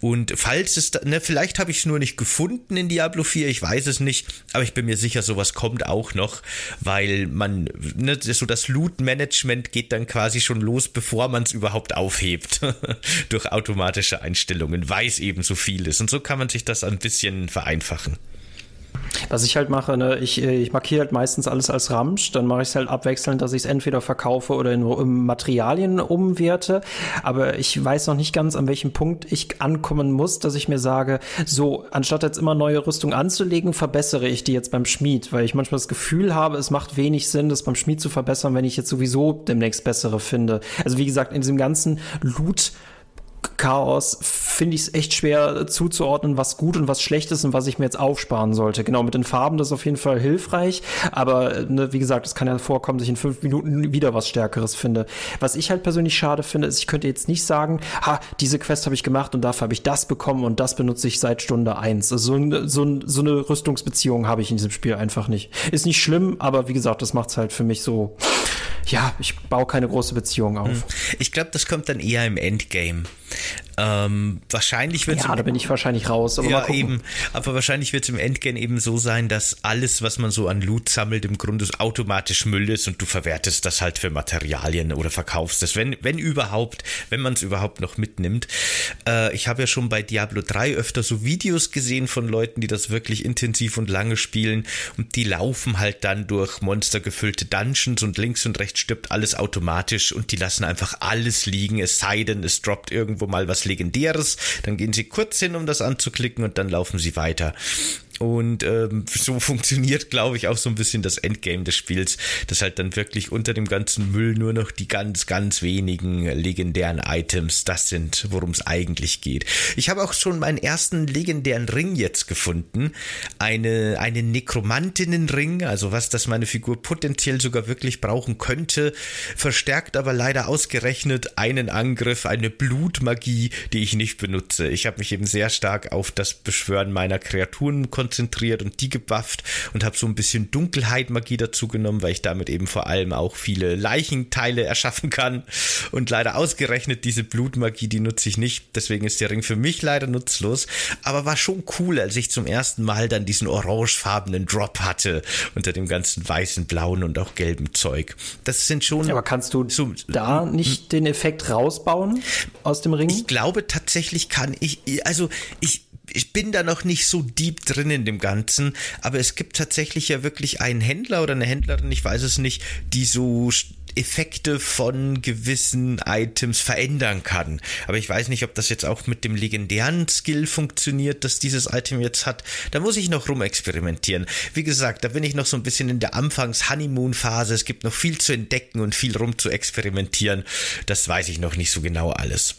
Und falls es, da, ne, vielleicht habe ich es nur nicht gefunden in Diablo 4, ich weiß es nicht, aber ich bin mir sicher, sowas kommt auch noch, weil man, ne, so das Loot-Management geht dann quasi schon los, bevor man es überhaupt aufhebt. Durch automatische Einstellungen, weiß eben so viel ist. Und so kann man sich das ein bisschen vereinfachen. Was ich halt mache, ne, ich, äh, ich markiere halt meistens alles als Ramsch, dann mache ich es halt abwechselnd, dass ich es entweder verkaufe oder in, in, Materialien umwerte. Aber ich weiß noch nicht ganz, an welchem Punkt ich ankommen muss, dass ich mir sage, so, anstatt jetzt immer neue Rüstung anzulegen, verbessere ich die jetzt beim Schmied, weil ich manchmal das Gefühl habe, es macht wenig Sinn, das beim Schmied zu verbessern, wenn ich jetzt sowieso demnächst bessere finde. Also wie gesagt, in diesem ganzen Loot Chaos finde ich es echt schwer zuzuordnen, was gut und was schlecht ist und was ich mir jetzt aufsparen sollte. Genau, mit den Farben, das ist auf jeden Fall hilfreich, aber ne, wie gesagt, es kann ja vorkommen, dass ich in fünf Minuten wieder was Stärkeres finde. Was ich halt persönlich schade finde, ist, ich könnte jetzt nicht sagen, ha, diese Quest habe ich gemacht und dafür habe ich das bekommen und das benutze ich seit Stunde eins. Also so, so, so eine Rüstungsbeziehung habe ich in diesem Spiel einfach nicht. Ist nicht schlimm, aber wie gesagt, das macht es halt für mich so ja, ich baue keine große Beziehung auf. Hm. Ich glaube, das kommt dann eher im Endgame. Ähm, wahrscheinlich wird Ja, da bin ich wahrscheinlich raus. Aber ja, eben. Aber wahrscheinlich wird es im Endgame eben so sein, dass alles, was man so an Loot sammelt, im Grunde automatisch Müll ist und du verwertest das halt für Materialien oder verkaufst es, wenn, wenn überhaupt, wenn man es überhaupt noch mitnimmt. Äh, ich habe ja schon bei Diablo 3 öfter so Videos gesehen von Leuten, die das wirklich intensiv und lange spielen und die laufen halt dann durch monstergefüllte Dungeons und links und rechts stirbt alles automatisch und die lassen einfach alles liegen, es sei denn, es droppt irgendwo mal was Legendäres, dann gehen sie kurz hin, um das anzuklicken und dann laufen sie weiter. Und ähm, so funktioniert, glaube ich, auch so ein bisschen das Endgame des Spiels, dass halt dann wirklich unter dem ganzen Müll nur noch die ganz, ganz wenigen legendären Items das sind, worum es eigentlich geht. Ich habe auch schon meinen ersten legendären Ring jetzt gefunden. Eine, eine Nekromantinnenring, also was das meine Figur potenziell sogar wirklich brauchen könnte, verstärkt aber leider ausgerechnet einen Angriff, eine Blutmagie, die ich nicht benutze. Ich habe mich eben sehr stark auf das Beschwören meiner Kreaturen konzentriert konzentriert und die gebufft und habe so ein bisschen Dunkelheit-Magie dazu genommen, weil ich damit eben vor allem auch viele Leichenteile erschaffen kann. Und leider ausgerechnet diese Blutmagie, die nutze ich nicht. Deswegen ist der Ring für mich leider nutzlos. Aber war schon cool, als ich zum ersten Mal dann diesen orangefarbenen Drop hatte unter dem ganzen weißen, blauen und auch gelben Zeug. Das sind schon. Aber kannst du so, da nicht den Effekt rausbauen aus dem Ring? Ich glaube tatsächlich kann ich, also ich, ich bin da noch nicht so deep drin in dem Ganzen, aber es gibt tatsächlich ja wirklich einen Händler oder eine Händlerin, ich weiß es nicht, die so Effekte von gewissen Items verändern kann. Aber ich weiß nicht, ob das jetzt auch mit dem legendären Skill funktioniert, dass dieses Item jetzt hat. Da muss ich noch rumexperimentieren. Wie gesagt, da bin ich noch so ein bisschen in der Anfangs-Honeymoon-Phase. Es gibt noch viel zu entdecken und viel rum zu experimentieren. Das weiß ich noch nicht so genau alles.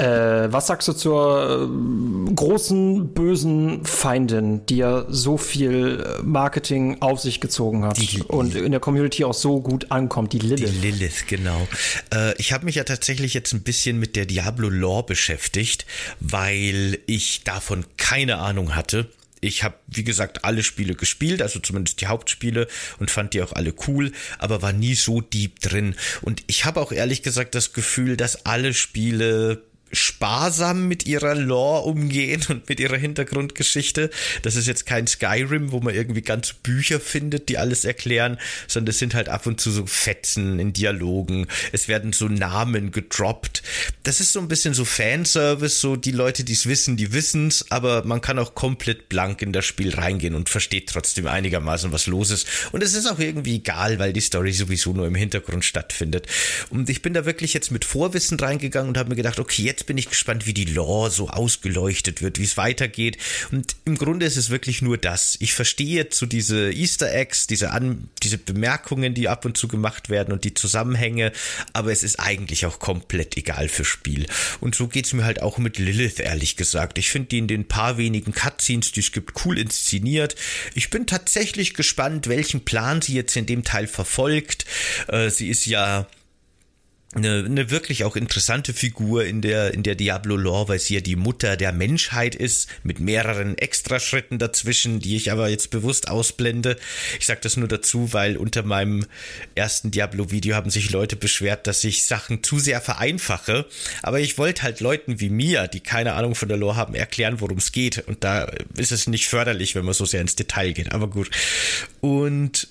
Äh, was sagst du zur äh, großen, bösen Feindin, die ja so viel äh, Marketing auf sich gezogen hat die, und in der Community auch so gut ankommt, die Lilith? Die Lilith, genau. Äh, ich habe mich ja tatsächlich jetzt ein bisschen mit der Diablo-Lore beschäftigt, weil ich davon keine Ahnung hatte ich habe, wie gesagt, alle Spiele gespielt, also zumindest die Hauptspiele und fand die auch alle cool, aber war nie so deep drin. Und ich habe auch ehrlich gesagt das Gefühl, dass alle Spiele sparsam mit ihrer Lore umgehen und mit ihrer Hintergrundgeschichte. Das ist jetzt kein Skyrim, wo man irgendwie ganze Bücher findet, die alles erklären, sondern es sind halt ab und zu so Fetzen in Dialogen. Es werden so Namen gedroppt. Das ist so ein bisschen so Fanservice, so die Leute, die es wissen, die wissen's, aber man kann auch komplett blank in das Spiel reingehen und versteht trotzdem einigermaßen, was los ist. Und es ist auch irgendwie egal, weil die Story sowieso nur im Hintergrund stattfindet. Und ich bin da wirklich jetzt mit Vorwissen reingegangen und habe mir gedacht, okay, jetzt jetzt bin ich gespannt, wie die Lore so ausgeleuchtet wird, wie es weitergeht. Und im Grunde ist es wirklich nur das. Ich verstehe jetzt so diese Easter Eggs, diese, An diese Bemerkungen, die ab und zu gemacht werden und die Zusammenhänge, aber es ist eigentlich auch komplett egal für Spiel. Und so geht es mir halt auch mit Lilith, ehrlich gesagt. Ich finde die in den paar wenigen Cutscenes, die es gibt, cool inszeniert. Ich bin tatsächlich gespannt, welchen Plan sie jetzt in dem Teil verfolgt. Äh, sie ist ja eine, eine wirklich auch interessante Figur in der, in der Diablo-Lore, weil sie ja die Mutter der Menschheit ist, mit mehreren Extraschritten dazwischen, die ich aber jetzt bewusst ausblende. Ich sage das nur dazu, weil unter meinem ersten Diablo-Video haben sich Leute beschwert, dass ich Sachen zu sehr vereinfache. Aber ich wollte halt Leuten wie mir, die keine Ahnung von der Lore haben, erklären, worum es geht. Und da ist es nicht förderlich, wenn man so sehr ins Detail geht. Aber gut. Und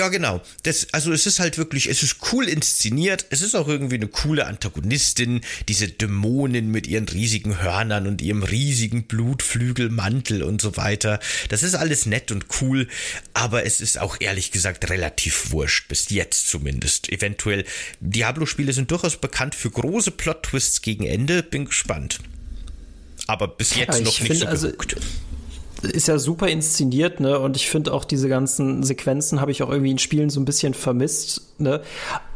ja, genau. Das, also es ist halt wirklich, es ist cool inszeniert. Es ist auch irgendwie eine coole Antagonistin. Diese Dämonen mit ihren riesigen Hörnern und ihrem riesigen Blutflügelmantel und so weiter. Das ist alles nett und cool. Aber es ist auch ehrlich gesagt relativ wurscht. Bis jetzt zumindest. Eventuell. Diablo-Spiele sind durchaus bekannt für große Plot-Twists gegen Ende. Bin gespannt. Aber bis jetzt ja, noch nicht so also, geguckt ist ja super inszeniert, ne? Und ich finde auch diese ganzen Sequenzen habe ich auch irgendwie in Spielen so ein bisschen vermisst, ne?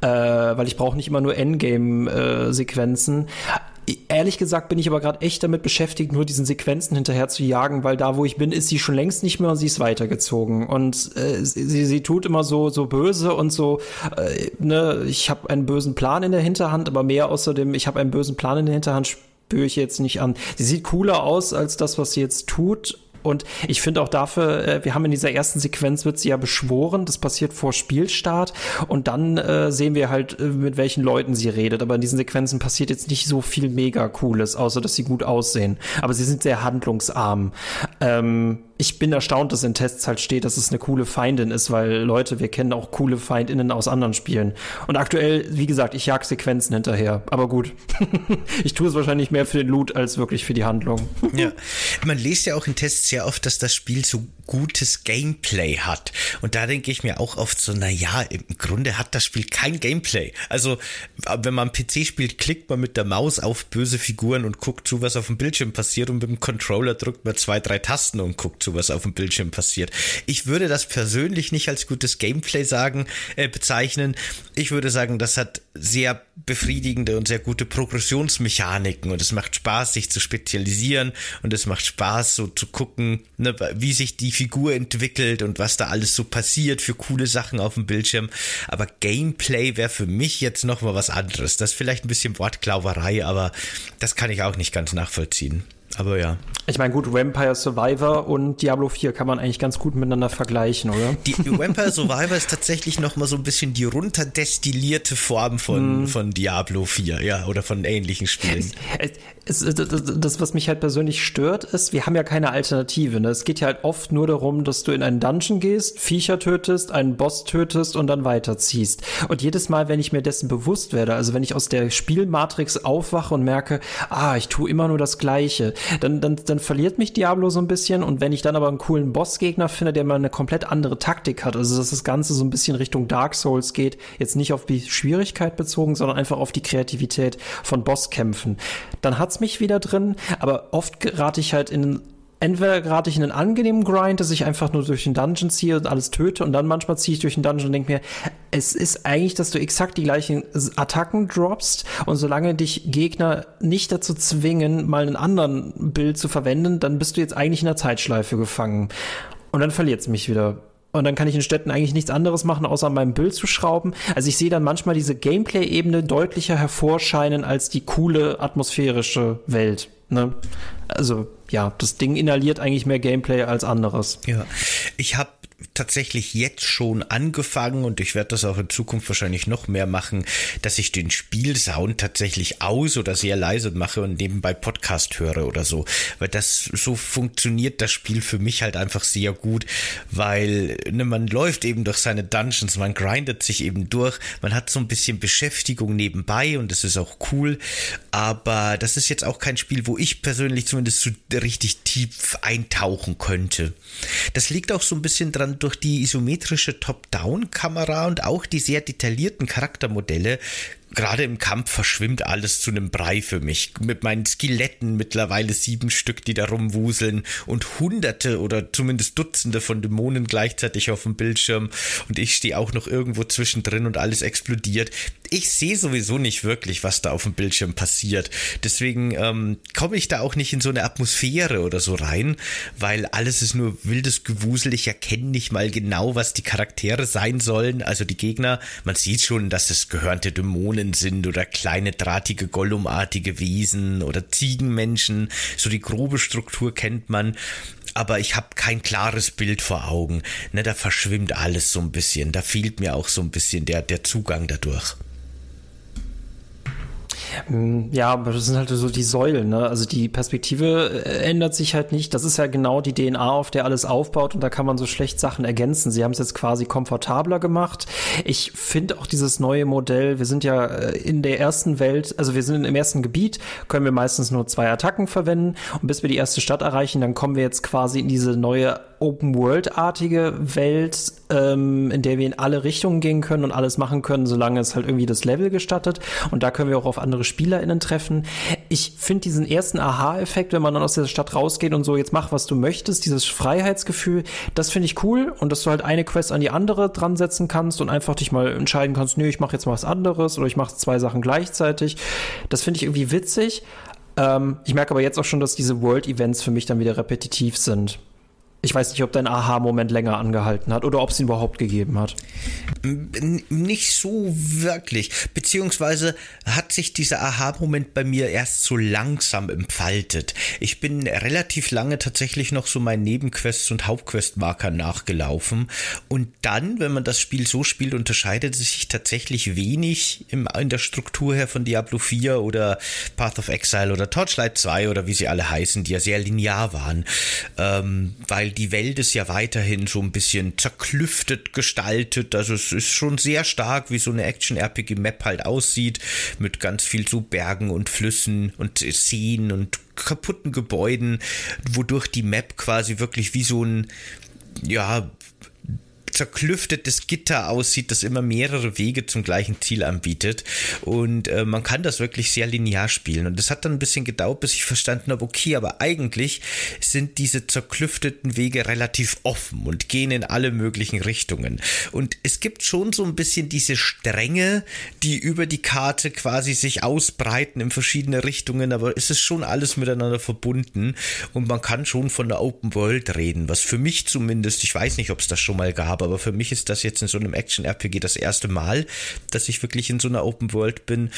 Äh, weil ich brauche nicht immer nur Endgame-Sequenzen. Äh, Ehrlich gesagt bin ich aber gerade echt damit beschäftigt, nur diesen Sequenzen hinterher zu jagen, weil da, wo ich bin, ist sie schon längst nicht mehr und sie ist weitergezogen. Und äh, sie, sie tut immer so, so böse und so, äh, ne, ich habe einen bösen Plan in der Hinterhand, aber mehr außerdem, ich habe einen bösen Plan in der Hinterhand, spüre ich jetzt nicht an. Sie sieht cooler aus als das, was sie jetzt tut, und ich finde auch dafür, äh, wir haben in dieser ersten Sequenz wird sie ja beschworen, das passiert vor Spielstart und dann äh, sehen wir halt, äh, mit welchen Leuten sie redet. Aber in diesen Sequenzen passiert jetzt nicht so viel mega Cooles, außer dass sie gut aussehen. Aber sie sind sehr handlungsarm. Ähm, ich bin erstaunt, dass in Tests halt steht, dass es eine coole Feindin ist, weil Leute, wir kennen auch coole Feindinnen aus anderen Spielen. Und aktuell, wie gesagt, ich jag Sequenzen hinterher. Aber gut, ich tue es wahrscheinlich mehr für den Loot als wirklich für die Handlung. ja, man liest ja auch in Tests sehr oft, dass das Spiel so gutes Gameplay hat. Und da denke ich mir auch oft so, na ja, im Grunde hat das Spiel kein Gameplay. Also, wenn man PC spielt, klickt man mit der Maus auf böse Figuren und guckt zu, was auf dem Bildschirm passiert und mit dem Controller drückt man zwei, drei Tasten und guckt zu, was auf dem Bildschirm passiert. Ich würde das persönlich nicht als gutes Gameplay sagen, äh, bezeichnen. Ich würde sagen, das hat sehr befriedigende und sehr gute Progressionsmechaniken und es macht Spaß, sich zu spezialisieren und es macht Spaß, so zu gucken, ne, wie sich die Figur entwickelt und was da alles so passiert für coole Sachen auf dem Bildschirm. Aber Gameplay wäre für mich jetzt nochmal was anderes. Das ist vielleicht ein bisschen Wortklauberei, aber das kann ich auch nicht ganz nachvollziehen. Aber ja. Ich meine, gut, Vampire Survivor und Diablo 4 kann man eigentlich ganz gut miteinander vergleichen, oder? Die Vampire Survivor ist tatsächlich noch mal so ein bisschen die runterdestillierte Form von, mm. von Diablo 4, ja, oder von ähnlichen Spielen. Es, es, das, was mich halt persönlich stört, ist, wir haben ja keine Alternative. Ne? Es geht ja halt oft nur darum, dass du in einen Dungeon gehst, Viecher tötest, einen Boss tötest und dann weiterziehst. Und jedes Mal, wenn ich mir dessen bewusst werde, also wenn ich aus der Spielmatrix aufwache und merke, ah, ich tue immer nur das Gleiche, dann, dann, dann verliert mich Diablo so ein bisschen. Und wenn ich dann aber einen coolen Bossgegner finde, der mal eine komplett andere Taktik hat, also dass das Ganze so ein bisschen Richtung Dark Souls geht, jetzt nicht auf die Schwierigkeit bezogen, sondern einfach auf die Kreativität von Bosskämpfen, dann hat's mich wieder drin. Aber oft gerate ich halt in entweder gerate ich in einen angenehmen Grind, dass ich einfach nur durch den Dungeon ziehe und alles töte und dann manchmal ziehe ich durch den Dungeon und denke mir, es ist eigentlich, dass du exakt die gleichen Attacken droppst und solange dich Gegner nicht dazu zwingen, mal einen anderen Bild zu verwenden, dann bist du jetzt eigentlich in der Zeitschleife gefangen. Und dann verliert es mich wieder. Und dann kann ich in Städten eigentlich nichts anderes machen, außer an meinem Bild zu schrauben. Also ich sehe dann manchmal diese Gameplay-Ebene deutlicher hervorscheinen als die coole atmosphärische Welt. Ne? Also ja, das Ding inhaliert eigentlich mehr Gameplay als anderes. Ja, ich habe tatsächlich jetzt schon angefangen und ich werde das auch in Zukunft wahrscheinlich noch mehr machen, dass ich den Spielsound tatsächlich aus oder sehr leise mache und nebenbei Podcast höre oder so. Weil das so funktioniert das Spiel für mich halt einfach sehr gut, weil ne, man läuft eben durch seine Dungeons, man grindet sich eben durch, man hat so ein bisschen Beschäftigung nebenbei und das ist auch cool. Aber das ist jetzt auch kein Spiel, wo ich persönlich zumindest so richtig tief eintauchen könnte. Das liegt auch so ein bisschen dran, durch die isometrische Top-Down-Kamera und auch die sehr detaillierten Charaktermodelle gerade im Kampf verschwimmt alles zu einem Brei für mich. Mit meinen Skeletten mittlerweile sieben Stück, die da rumwuseln und hunderte oder zumindest Dutzende von Dämonen gleichzeitig auf dem Bildschirm und ich stehe auch noch irgendwo zwischendrin und alles explodiert. Ich sehe sowieso nicht wirklich, was da auf dem Bildschirm passiert. Deswegen ähm, komme ich da auch nicht in so eine Atmosphäre oder so rein, weil alles ist nur wildes Gewusel. Ich erkenne nicht mal genau, was die Charaktere sein sollen, also die Gegner. Man sieht schon, dass es gehörnte Dämonen Dämonen sind oder kleine drahtige Gollumartige Wesen oder Ziegenmenschen. So die grobe Struktur kennt man. Aber ich habe kein klares Bild vor Augen. Ne, da verschwimmt alles so ein bisschen. Da fehlt mir auch so ein bisschen der, der Zugang dadurch. Hm, ja, aber das sind halt so die Säulen, ne? Also die Perspektive äh, ändert sich halt nicht. Das ist ja genau die DNA, auf der alles aufbaut und da kann man so schlecht Sachen ergänzen. Sie haben es jetzt quasi komfortabler gemacht. Ich finde auch dieses neue Modell, wir sind ja äh, in der ersten Welt, also wir sind im ersten Gebiet, können wir meistens nur zwei Attacken verwenden und bis wir die erste Stadt erreichen, dann kommen wir jetzt quasi in diese neue Open-World-artige Welt ähm, in der wir in alle Richtungen gehen können und alles machen können, solange es halt irgendwie das Level gestattet. Und da können wir auch auf andere SpielerInnen treffen. Ich finde diesen ersten Aha-Effekt, wenn man dann aus der Stadt rausgeht und so, jetzt mach, was du möchtest, dieses Freiheitsgefühl, das finde ich cool. Und dass du halt eine Quest an die andere dran setzen kannst und einfach dich mal entscheiden kannst, nö, ich mache jetzt mal was anderes oder ich mache zwei Sachen gleichzeitig. Das finde ich irgendwie witzig. Ähm, ich merke aber jetzt auch schon, dass diese World-Events für mich dann wieder repetitiv sind. Ich weiß nicht, ob dein Aha-Moment länger angehalten hat oder ob es ihn überhaupt gegeben hat. Nicht so wirklich. Beziehungsweise hat sich dieser Aha-Moment bei mir erst so langsam entfaltet. Ich bin relativ lange tatsächlich noch so meinen Nebenquests und Hauptquestmarker nachgelaufen. Und dann, wenn man das Spiel so spielt, unterscheidet es sich tatsächlich wenig in der Struktur her von Diablo 4 oder Path of Exile oder Torchlight 2 oder wie sie alle heißen, die ja sehr linear waren. Ähm, weil die Welt ist ja weiterhin so ein bisschen zerklüftet gestaltet. Also es ist schon sehr stark, wie so eine Action-RPG-Map halt aussieht, mit ganz viel so Bergen und Flüssen und Seen und kaputten Gebäuden, wodurch die Map quasi wirklich wie so ein ja, zerklüftetes Gitter aussieht, das immer mehrere Wege zum gleichen Ziel anbietet. Und äh, man kann das wirklich sehr linear spielen. Und es hat dann ein bisschen gedauert, bis ich verstanden habe, okay, aber eigentlich sind diese zerklüfteten Wege relativ offen und gehen in alle möglichen Richtungen. Und es gibt schon so ein bisschen diese Stränge, die über die Karte quasi sich ausbreiten in verschiedene Richtungen, aber es ist schon alles miteinander verbunden und man kann schon von der Open World reden, was für mich zumindest, ich weiß nicht, ob es das schon mal gab, aber für mich ist das jetzt in so einem Action-RPG das erste Mal, dass ich wirklich in so einer Open World bin.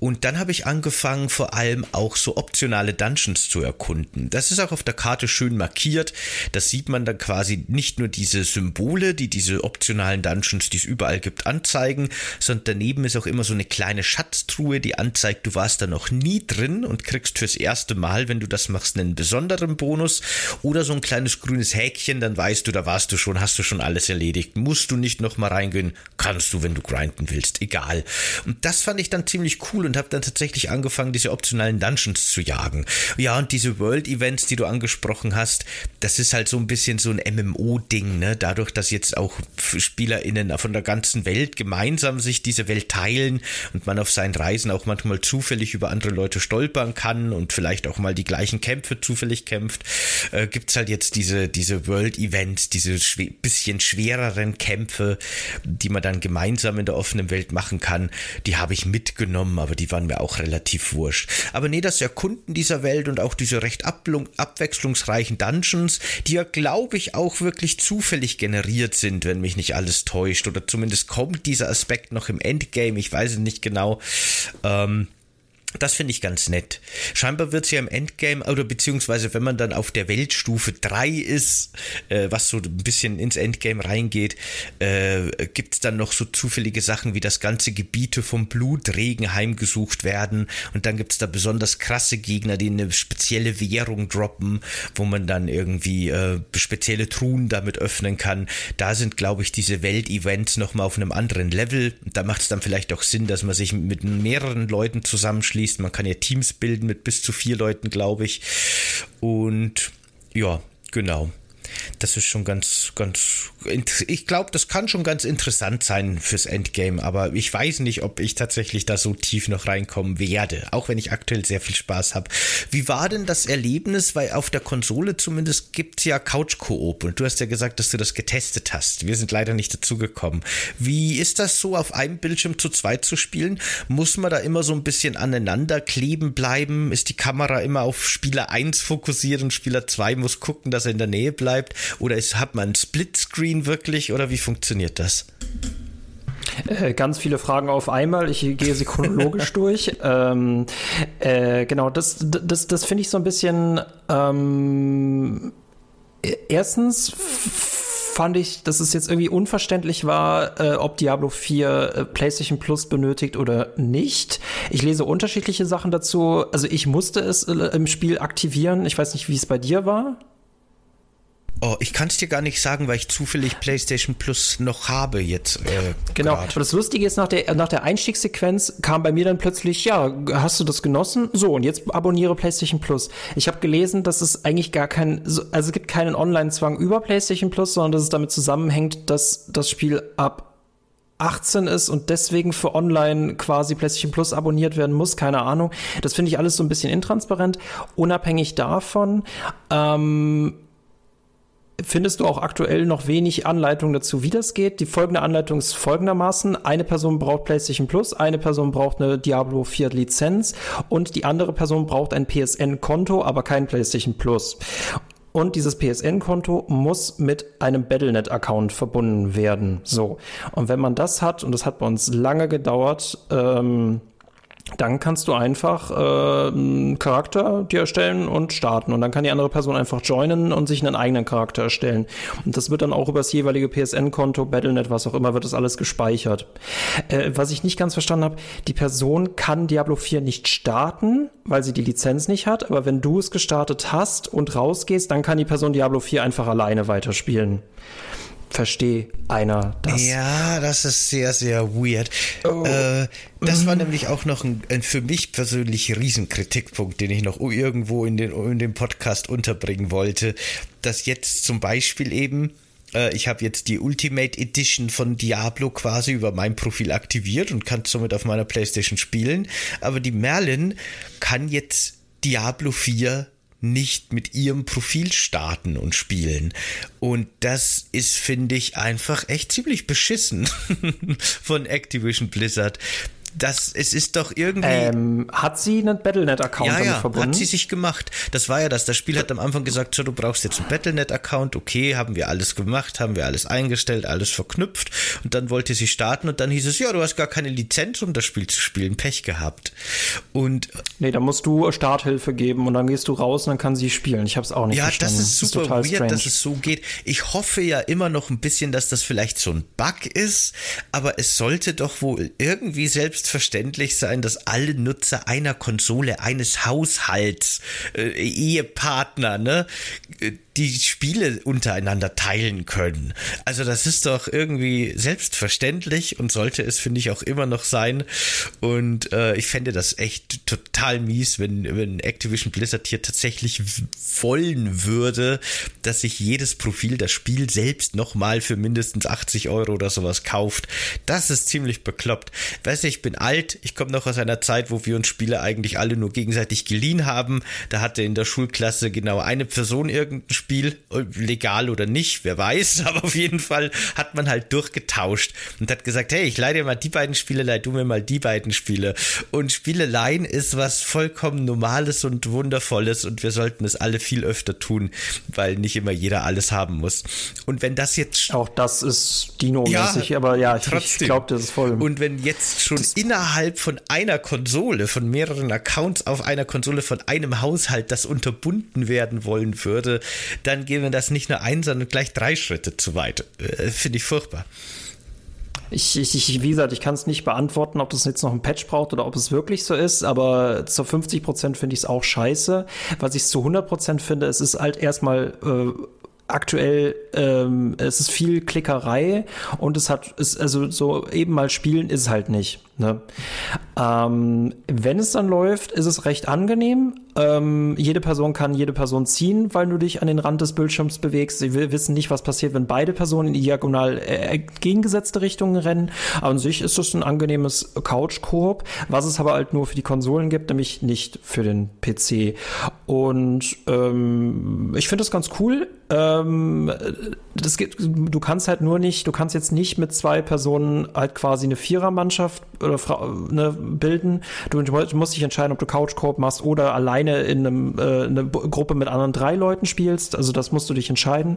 Und dann habe ich angefangen, vor allem auch so optionale Dungeons zu erkunden. Das ist auch auf der Karte schön markiert. Das sieht man dann quasi nicht nur diese Symbole, die diese optionalen Dungeons, die es überall gibt, anzeigen, sondern daneben ist auch immer so eine kleine Schatztruhe, die anzeigt, du warst da noch nie drin und kriegst fürs erste Mal, wenn du das machst, einen besonderen Bonus oder so ein kleines grünes Häkchen, dann weißt du, da warst du schon, hast du schon alles erledigt erledigt. Musst du nicht nochmal reingehen, kannst du, wenn du grinden willst, egal. Und das fand ich dann ziemlich cool und habe dann tatsächlich angefangen, diese optionalen Dungeons zu jagen. Ja, und diese World-Events, die du angesprochen hast, das ist halt so ein bisschen so ein MMO-Ding, ne? Dadurch, dass jetzt auch SpielerInnen von der ganzen Welt gemeinsam sich diese Welt teilen und man auf seinen Reisen auch manchmal zufällig über andere Leute stolpern kann und vielleicht auch mal die gleichen Kämpfe zufällig kämpft, äh, es halt jetzt diese, diese World-Events, diese schw bisschen schwerer mehreren Kämpfe, die man dann gemeinsam in der offenen Welt machen kann, die habe ich mitgenommen, aber die waren mir auch relativ wurscht. Aber nee, das Erkunden dieser Welt und auch diese recht abwechslungsreichen Dungeons, die ja, glaube ich, auch wirklich zufällig generiert sind, wenn mich nicht alles täuscht. Oder zumindest kommt dieser Aspekt noch im Endgame, ich weiß es nicht genau. Ähm, das finde ich ganz nett. Scheinbar wird es ja im Endgame, oder beziehungsweise wenn man dann auf der Weltstufe 3 ist, äh, was so ein bisschen ins Endgame reingeht, äh, gibt es dann noch so zufällige Sachen, wie das ganze Gebiete vom Blutregen heimgesucht werden. Und dann gibt es da besonders krasse Gegner, die eine spezielle Währung droppen, wo man dann irgendwie äh, spezielle Truhen damit öffnen kann. Da sind, glaube ich, diese Weltevents nochmal auf einem anderen Level. Da macht es dann vielleicht auch Sinn, dass man sich mit mehreren Leuten zusammenschließt anschließt. Man kann ja Teams bilden mit bis zu vier Leuten, glaube ich. Und ja, genau das ist schon ganz, ganz, ich glaube, das kann schon ganz interessant sein fürs Endgame, aber ich weiß nicht, ob ich tatsächlich da so tief noch reinkommen werde, auch wenn ich aktuell sehr viel Spaß habe. Wie war denn das Erlebnis, weil auf der Konsole zumindest gibt es ja Couch-Koop und du hast ja gesagt, dass du das getestet hast. Wir sind leider nicht dazu gekommen. Wie ist das so, auf einem Bildschirm zu zweit zu spielen? Muss man da immer so ein bisschen aneinander kleben bleiben? Ist die Kamera immer auf Spieler 1 fokussiert und Spieler 2 muss gucken, dass er in der Nähe bleibt? Bleibt? Oder ist, hat man ein Splitscreen wirklich? Oder wie funktioniert das? Äh, ganz viele Fragen auf einmal. Ich gehe sie chronologisch durch. Ähm, äh, genau, das, das, das finde ich so ein bisschen. Ähm, erstens fand ich, dass es jetzt irgendwie unverständlich war, äh, ob Diablo 4 äh, PlayStation Plus benötigt oder nicht. Ich lese unterschiedliche Sachen dazu. Also ich musste es äh, im Spiel aktivieren. Ich weiß nicht, wie es bei dir war. Oh, ich kann es dir gar nicht sagen, weil ich zufällig PlayStation Plus noch habe jetzt. Äh, genau. Und das Lustige ist, nach der, nach der Einstiegssequenz kam bei mir dann plötzlich, ja, hast du das genossen? So, und jetzt abonniere PlayStation Plus. Ich habe gelesen, dass es eigentlich gar kein, also es gibt keinen Online-Zwang über PlayStation Plus, sondern dass es damit zusammenhängt, dass das Spiel ab 18 ist und deswegen für online quasi PlayStation Plus abonniert werden muss, keine Ahnung. Das finde ich alles so ein bisschen intransparent. Unabhängig davon, ähm, findest du auch aktuell noch wenig Anleitung dazu, wie das geht. Die folgende Anleitung ist folgendermaßen. Eine Person braucht PlayStation Plus, eine Person braucht eine Diablo 4 Lizenz und die andere Person braucht ein PSN-Konto, aber kein PlayStation Plus. Und dieses PSN-Konto muss mit einem Battlenet-Account verbunden werden. So. Und wenn man das hat, und das hat bei uns lange gedauert, ähm, dann kannst du einfach äh, einen Charakter dir erstellen und starten. Und dann kann die andere Person einfach joinen und sich einen eigenen Charakter erstellen. Und das wird dann auch über das jeweilige PSN-Konto, Battlenet, was auch immer, wird das alles gespeichert. Äh, was ich nicht ganz verstanden habe, die Person kann Diablo 4 nicht starten, weil sie die Lizenz nicht hat. Aber wenn du es gestartet hast und rausgehst, dann kann die Person Diablo 4 einfach alleine weiterspielen verstehe einer das. Ja, das ist sehr, sehr weird. Oh. Äh, das war nämlich auch noch ein, ein, für mich persönlich Riesenkritikpunkt, den ich noch irgendwo in, den, in dem Podcast unterbringen wollte, dass jetzt zum Beispiel eben äh, ich habe jetzt die Ultimate Edition von Diablo quasi über mein Profil aktiviert und kann somit auf meiner Playstation spielen. Aber die Merlin kann jetzt Diablo 4 nicht mit ihrem Profil starten und spielen. Und das ist, finde ich, einfach echt ziemlich beschissen von Activision Blizzard das, es ist doch irgendwie. Ähm, hat sie einen Battlenet-Account ja, ja, verbunden? hat sie sich gemacht. Das war ja das. Das Spiel hat am Anfang gesagt, so, du brauchst jetzt einen Battlenet-Account. Okay, haben wir alles gemacht, haben wir alles eingestellt, alles verknüpft. Und dann wollte sie starten und dann hieß es, ja, du hast gar keine Lizenz, um das Spiel zu spielen. Pech gehabt. Und. Nee, da musst du Starthilfe geben und dann gehst du raus und dann kann sie spielen. Ich habe es auch nicht ja, verstanden. Ja, das ist super das ist weird, strange. dass es so geht. Ich hoffe ja immer noch ein bisschen, dass das vielleicht so ein Bug ist, aber es sollte doch wohl irgendwie selbst selbstverständlich sein, dass alle Nutzer einer Konsole, eines Haushalts, äh, Ehepartner, ne, die Spiele untereinander teilen können. Also das ist doch irgendwie selbstverständlich und sollte es, finde ich, auch immer noch sein. Und äh, ich fände das echt total mies, wenn, wenn Activision Blizzard hier tatsächlich wollen würde, dass sich jedes Profil das Spiel selbst nochmal für mindestens 80 Euro oder sowas kauft. Das ist ziemlich bekloppt. Weißt du, ich bin alt, ich komme noch aus einer Zeit, wo wir uns Spiele eigentlich alle nur gegenseitig geliehen haben. Da hatte in der Schulklasse genau eine Person irgendein Spiel, legal oder nicht, wer weiß, aber auf jeden Fall hat man halt durchgetauscht und hat gesagt, hey, ich leih dir mal die beiden Spiele, leih du mir mal die beiden Spiele. Und Spieleleien ist was vollkommen Normales und Wundervolles und wir sollten es alle viel öfter tun, weil nicht immer jeder alles haben muss. Und wenn das jetzt... Auch das ist Dino-mäßig, ja, aber ja, ich, ich glaube, das ist voll. Und wenn jetzt schon das innerhalb von einer Konsole, von mehreren Accounts auf einer Konsole von einem Haushalt das unterbunden werden wollen würde, dann gehen wir das nicht nur ein, sondern gleich drei Schritte zu weit. Äh, Finde ich furchtbar. Ich, ich, wie gesagt, ich kann es nicht beantworten, ob das jetzt noch ein Patch braucht oder ob es wirklich so ist, aber zu 50 Prozent finde ich es auch scheiße. Was ich zu 100 Prozent finde, es ist halt erstmal äh, aktuell ähm, es ist viel Klickerei und es hat ist also so eben mal spielen ist halt nicht. Ne? Ähm, wenn es dann läuft, ist es recht angenehm. Ähm, jede Person kann jede Person ziehen, weil du dich an den Rand des Bildschirms bewegst. Sie wissen nicht, was passiert, wenn beide Personen in diagonal äh, entgegengesetzte Richtungen rennen. Aber an sich ist es ein angenehmes Couch-Koop, was es aber halt nur für die Konsolen gibt, nämlich nicht für den PC. Und ähm, ich finde das ganz cool. Ähm, das geht, du kannst halt nur nicht, du kannst jetzt nicht mit zwei Personen halt quasi eine Vierermannschaft oder ne, bilden. Du, musst dich entscheiden, ob du Couch-Koop machst oder alleine in einem, äh, eine Gruppe mit anderen drei Leuten spielst. Also das musst du dich entscheiden.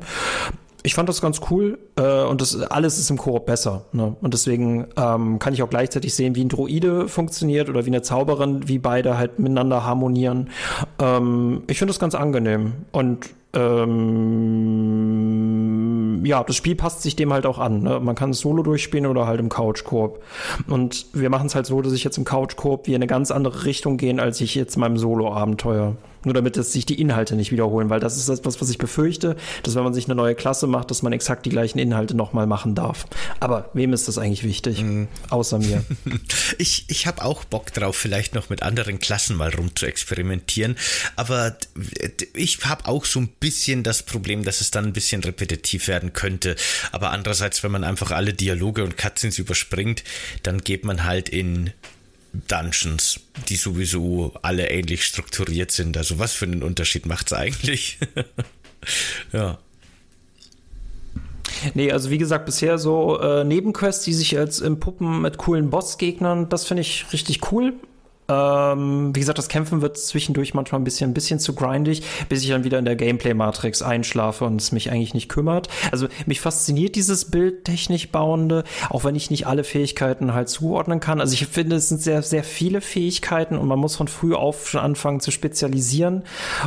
Ich fand das ganz cool äh, und das alles ist im Koop besser. Ne? Und deswegen ähm, kann ich auch gleichzeitig sehen, wie ein Droide funktioniert oder wie eine Zauberin, wie beide halt miteinander harmonieren. Ähm, ich finde das ganz angenehm und ähm, ja, das Spiel passt sich dem halt auch an. Ne? Man kann es solo durchspielen oder halt im Couch-Koop. Und wir machen es halt so, dass ich jetzt im Couch-Koop wie in eine ganz andere Richtung gehen, als ich jetzt in meinem Solo-Abenteuer. Nur damit es sich die Inhalte nicht wiederholen, weil das ist das, was ich befürchte, dass wenn man sich eine neue Klasse macht, dass man exakt die gleichen Inhalte nochmal machen darf. Aber wem ist das eigentlich wichtig? Mhm. Außer mir. Ich, ich habe auch Bock drauf, vielleicht noch mit anderen Klassen mal rum zu experimentieren. Aber ich habe auch so ein bisschen das Problem, dass es dann ein bisschen repetitiv werden könnte. Aber andererseits, wenn man einfach alle Dialoge und Cutscenes überspringt, dann geht man halt in Dungeons, die sowieso alle ähnlich strukturiert sind. Also was für einen Unterschied macht es eigentlich? ja. Nee, also wie gesagt, bisher so äh, Nebenquests, die sich als im Puppen mit coolen Bossgegnern, das finde ich richtig cool. Ähm, wie gesagt, das Kämpfen wird zwischendurch manchmal ein bisschen, ein bisschen zu grindig, bis ich dann wieder in der Gameplay-Matrix einschlafe und es mich eigentlich nicht kümmert. Also mich fasziniert dieses Bild technisch bauende, auch wenn ich nicht alle Fähigkeiten halt zuordnen kann. Also ich finde, es sind sehr, sehr viele Fähigkeiten und man muss von früh auf schon anfangen zu spezialisieren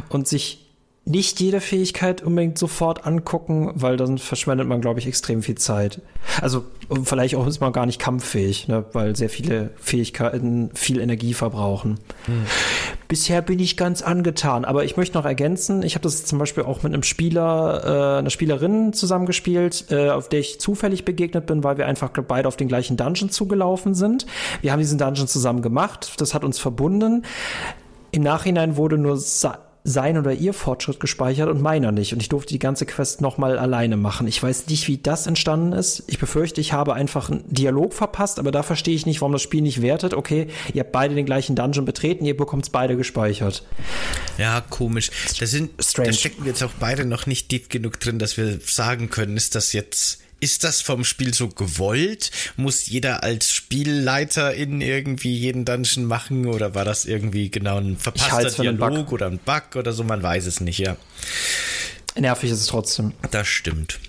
und sich nicht jede Fähigkeit unbedingt sofort angucken, weil dann verschwendet man, glaube ich, extrem viel Zeit. Also vielleicht auch ist man gar nicht kampffähig, ne, weil sehr viele Fähigkeiten viel Energie verbrauchen. Hm. Bisher bin ich ganz angetan, aber ich möchte noch ergänzen, ich habe das zum Beispiel auch mit einem Spieler, äh, einer Spielerin zusammengespielt, äh, auf der ich zufällig begegnet bin, weil wir einfach beide auf den gleichen Dungeon zugelaufen sind. Wir haben diesen Dungeon zusammen gemacht, das hat uns verbunden. Im Nachhinein wurde nur sein oder ihr Fortschritt gespeichert und meiner nicht. Und ich durfte die ganze Quest nochmal alleine machen. Ich weiß nicht, wie das entstanden ist. Ich befürchte, ich habe einfach einen Dialog verpasst, aber da verstehe ich nicht, warum das Spiel nicht wertet. Okay, ihr habt beide den gleichen Dungeon betreten, ihr bekommt es beide gespeichert. Ja, komisch. Da sind, Strange. da stecken jetzt auch beide noch nicht tief genug drin, dass wir sagen können, ist das jetzt ist das vom Spiel so gewollt? Muss jeder als Spielleiter in irgendwie jeden Dungeon machen oder war das irgendwie genau ein verpasster Dialog oder ein Bug oder so? Man weiß es nicht, ja. Nervig ist es trotzdem. Das stimmt.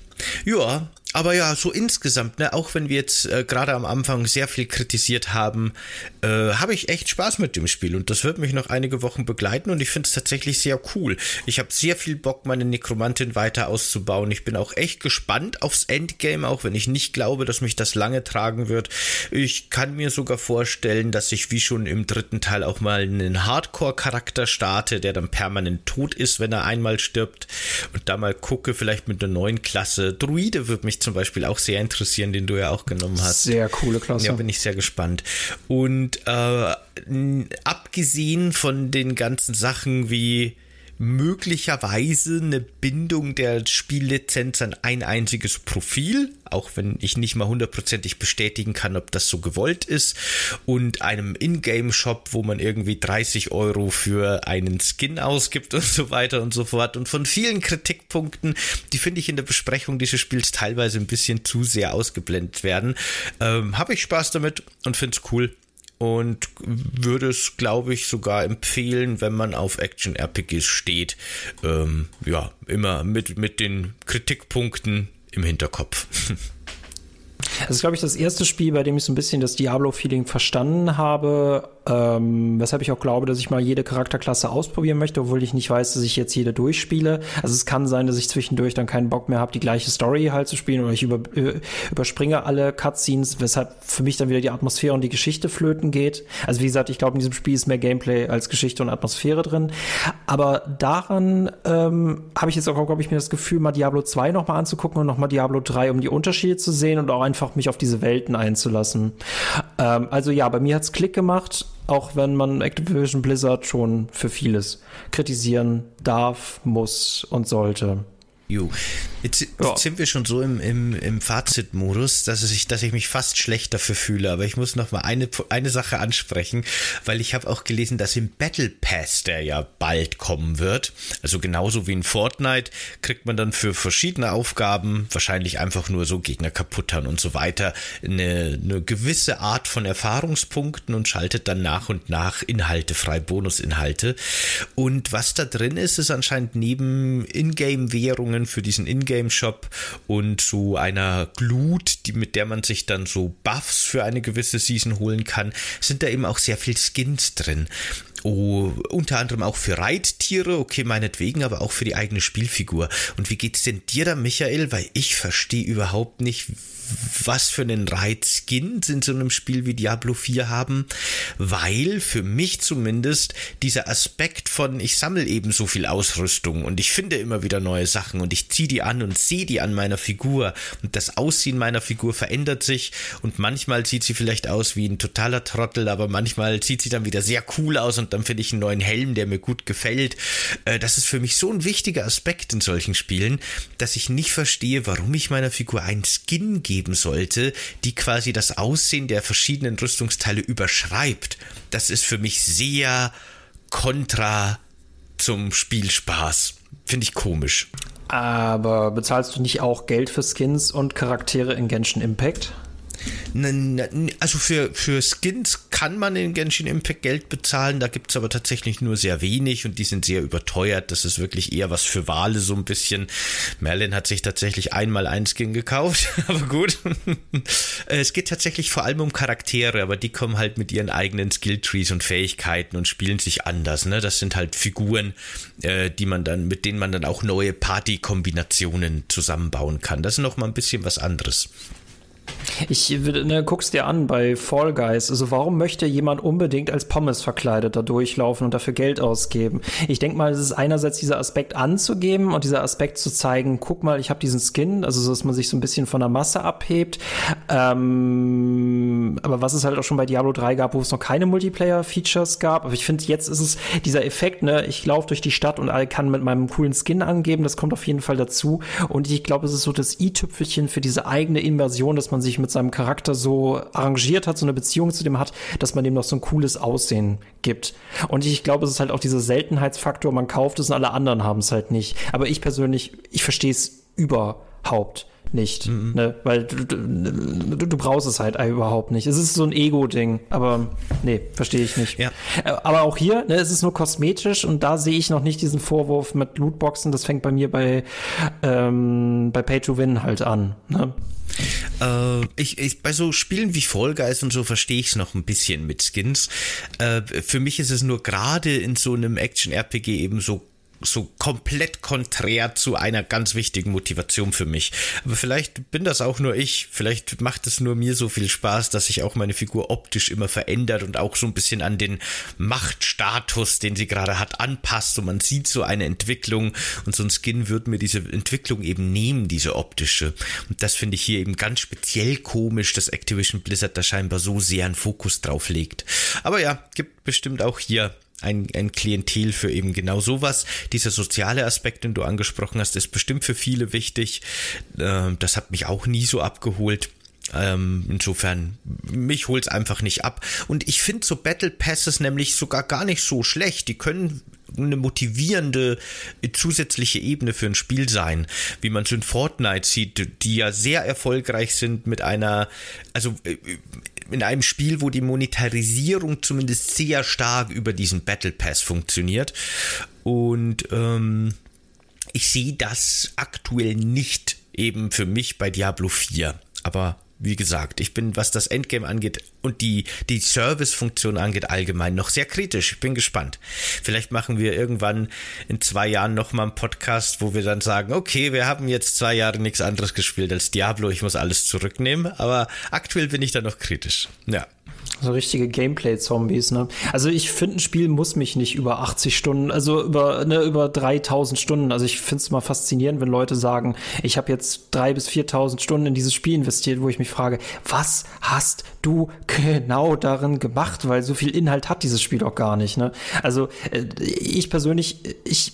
Ja, aber ja, so insgesamt, ne, auch wenn wir jetzt äh, gerade am Anfang sehr viel kritisiert haben, äh, habe ich echt Spaß mit dem Spiel und das wird mich noch einige Wochen begleiten und ich finde es tatsächlich sehr cool. Ich habe sehr viel Bock, meine Nekromantin weiter auszubauen. Ich bin auch echt gespannt aufs Endgame, auch wenn ich nicht glaube, dass mich das lange tragen wird. Ich kann mir sogar vorstellen, dass ich wie schon im dritten Teil auch mal einen Hardcore-Charakter starte, der dann permanent tot ist, wenn er einmal stirbt und da mal gucke, vielleicht mit einer neuen Klasse. Druide wird mich zum Beispiel auch sehr interessieren, den du ja auch genommen hast. Sehr coole Klasse. Ja, bin ich sehr gespannt. Und äh, abgesehen von den ganzen Sachen wie möglicherweise eine Bindung der Spiellizenz an ein einziges Profil, auch wenn ich nicht mal hundertprozentig bestätigen kann, ob das so gewollt ist, und einem Ingame-Shop, wo man irgendwie 30 Euro für einen Skin ausgibt und so weiter und so fort. Und von vielen Kritikpunkten, die finde ich in der Besprechung dieses Spiels teilweise ein bisschen zu sehr ausgeblendet werden, ähm, habe ich Spaß damit und finde es cool und würde es, glaube ich, sogar empfehlen, wenn man auf Action-RPGs steht. Ähm, ja, immer mit, mit den Kritikpunkten im Hinterkopf. Das ist, glaube ich, das erste Spiel, bei dem ich so ein bisschen das Diablo-Feeling verstanden habe, ähm, weshalb ich auch glaube, dass ich mal jede Charakterklasse ausprobieren möchte, obwohl ich nicht weiß, dass ich jetzt jede durchspiele. Also es kann sein, dass ich zwischendurch dann keinen Bock mehr habe, die gleiche Story halt zu spielen oder ich über, äh, überspringe alle Cutscenes, weshalb für mich dann wieder die Atmosphäre und die Geschichte flöten geht. Also wie gesagt, ich glaube, in diesem Spiel ist mehr Gameplay als Geschichte und Atmosphäre drin. Aber daran ähm, habe ich jetzt auch, glaube ich, mir das Gefühl, mal Diablo 2 nochmal anzugucken und nochmal Diablo 3, um die Unterschiede zu sehen und auch einfach mich auf diese Welten einzulassen. Ähm, also ja, bei mir hat's Klick gemacht auch wenn man Activision Blizzard schon für vieles kritisieren darf, muss und sollte. Jo. Jetzt, ja. sind wir schon so im, im, im Fazitmodus, dass ich, dass ich mich fast schlecht dafür fühle. Aber ich muss noch mal eine, eine Sache ansprechen, weil ich habe auch gelesen, dass im Battle Pass, der ja bald kommen wird, also genauso wie in Fortnite, kriegt man dann für verschiedene Aufgaben, wahrscheinlich einfach nur so Gegner kaputtern und so weiter, eine, eine gewisse Art von Erfahrungspunkten und schaltet dann nach und nach Inhalte frei, Bonusinhalte. Und was da drin ist, ist anscheinend neben Ingame-Währungen Belohnungen für diesen Ingame-Shop und so einer Glut, die, mit der man sich dann so Buffs für eine gewisse Season holen kann, sind da eben auch sehr viel Skins drin. Oh, unter anderem auch für Reittiere, okay, meinetwegen, aber auch für die eigene Spielfigur. Und wie geht's denn dir da, Michael? Weil ich verstehe überhaupt nicht, was für einen Reiz Skins in so einem Spiel wie Diablo 4 haben, weil für mich zumindest dieser Aspekt von ich sammle eben so viel Ausrüstung und ich finde immer wieder neue Sachen und ich ziehe die an und sehe die an meiner Figur und das Aussehen meiner Figur verändert sich und manchmal sieht sie vielleicht aus wie ein totaler Trottel, aber manchmal sieht sie dann wieder sehr cool aus und dann finde ich einen neuen Helm, der mir gut gefällt. Äh, das ist für mich so ein wichtiger Aspekt in solchen Spielen, dass ich nicht verstehe, warum ich meiner Figur einen Skin geben sollte, die quasi das Aussehen der verschiedenen Rüstungsteile überschreibt. Das ist für mich sehr kontra zum Spielspaß. Finde ich komisch. Aber bezahlst du nicht auch Geld für Skins und Charaktere in Genshin Impact? Also für, für Skins kann man in Genshin Impact Geld bezahlen, da gibt es aber tatsächlich nur sehr wenig und die sind sehr überteuert. Das ist wirklich eher was für Wale so ein bisschen. Merlin hat sich tatsächlich einmal ein Skin gekauft, aber gut. es geht tatsächlich vor allem um Charaktere, aber die kommen halt mit ihren eigenen Skilltrees und Fähigkeiten und spielen sich anders. Ne? Das sind halt Figuren, äh, die man dann, mit denen man dann auch neue Party-Kombinationen zusammenbauen kann. Das ist noch mal ein bisschen was anderes. Ich ne, guck's dir an bei Fall Guys. Also warum möchte jemand unbedingt als Pommes verkleidet da durchlaufen und dafür Geld ausgeben? Ich denke mal, es ist einerseits dieser Aspekt anzugeben und dieser Aspekt zu zeigen, guck mal, ich habe diesen Skin, also so, dass man sich so ein bisschen von der Masse abhebt. Ähm, aber was es halt auch schon bei Diablo 3 gab, wo es noch keine Multiplayer-Features gab. Aber ich finde, jetzt ist es dieser Effekt, ne, ich laufe durch die Stadt und kann mit meinem coolen Skin angeben, das kommt auf jeden Fall dazu. Und ich glaube, es ist so das i-Tüpfelchen für diese eigene Immersion, dass man sich mit seinem Charakter so arrangiert hat, so eine Beziehung zu dem hat, dass man dem noch so ein cooles Aussehen gibt. Und ich glaube, es ist halt auch dieser Seltenheitsfaktor, man kauft es und alle anderen haben es halt nicht. Aber ich persönlich, ich verstehe es überhaupt nicht, mhm. ne? weil du, du, du, brauchst es halt überhaupt nicht. Es ist so ein Ego-Ding, aber nee, verstehe ich nicht. Ja. Äh, aber auch hier, ne, es ist nur kosmetisch und da sehe ich noch nicht diesen Vorwurf mit Lootboxen. Das fängt bei mir bei, ähm, bei Pay to Win halt an. Ne? Äh, ich, ich, bei so Spielen wie Fall Guys und so verstehe ich es noch ein bisschen mit Skins. Äh, für mich ist es nur gerade in so einem Action-RPG eben so so komplett konträr zu einer ganz wichtigen Motivation für mich. Aber vielleicht bin das auch nur ich. Vielleicht macht es nur mir so viel Spaß, dass sich auch meine Figur optisch immer verändert und auch so ein bisschen an den Machtstatus, den sie gerade hat, anpasst. Und man sieht so eine Entwicklung und so ein Skin wird mir diese Entwicklung eben nehmen, diese optische. Und das finde ich hier eben ganz speziell komisch, dass Activision Blizzard da scheinbar so sehr einen Fokus drauf legt. Aber ja, gibt bestimmt auch hier ein, ein Klientel für eben genau sowas. Dieser soziale Aspekt, den du angesprochen hast, ist bestimmt für viele wichtig. Ähm, das hat mich auch nie so abgeholt. Ähm, insofern, mich holt's einfach nicht ab. Und ich finde so Battle Passes nämlich sogar gar nicht so schlecht. Die können eine motivierende zusätzliche Ebene für ein Spiel sein, wie man es in Fortnite sieht, die ja sehr erfolgreich sind mit einer, also äh, in einem Spiel, wo die Monetarisierung zumindest sehr stark über diesen Battle Pass funktioniert. Und ähm, ich sehe das aktuell nicht eben für mich bei Diablo 4. Aber wie gesagt, ich bin, was das Endgame angeht und die, die Service-Funktion angeht, allgemein noch sehr kritisch. Ich bin gespannt. Vielleicht machen wir irgendwann in zwei Jahren nochmal einen Podcast, wo wir dann sagen, okay, wir haben jetzt zwei Jahre nichts anderes gespielt als Diablo, ich muss alles zurücknehmen, aber aktuell bin ich da noch kritisch. Ja. So richtige Gameplay-Zombies, ne? Also ich finde, ein Spiel muss mich nicht über 80 Stunden, also über, ne, über 3000 Stunden. Also ich finde es mal faszinierend, wenn Leute sagen, ich habe jetzt 3.000 bis 4.000 Stunden in dieses Spiel investiert, wo ich mich frage, was hast du genau darin gemacht? Weil so viel Inhalt hat dieses Spiel doch gar nicht, ne? Also äh, ich persönlich, ich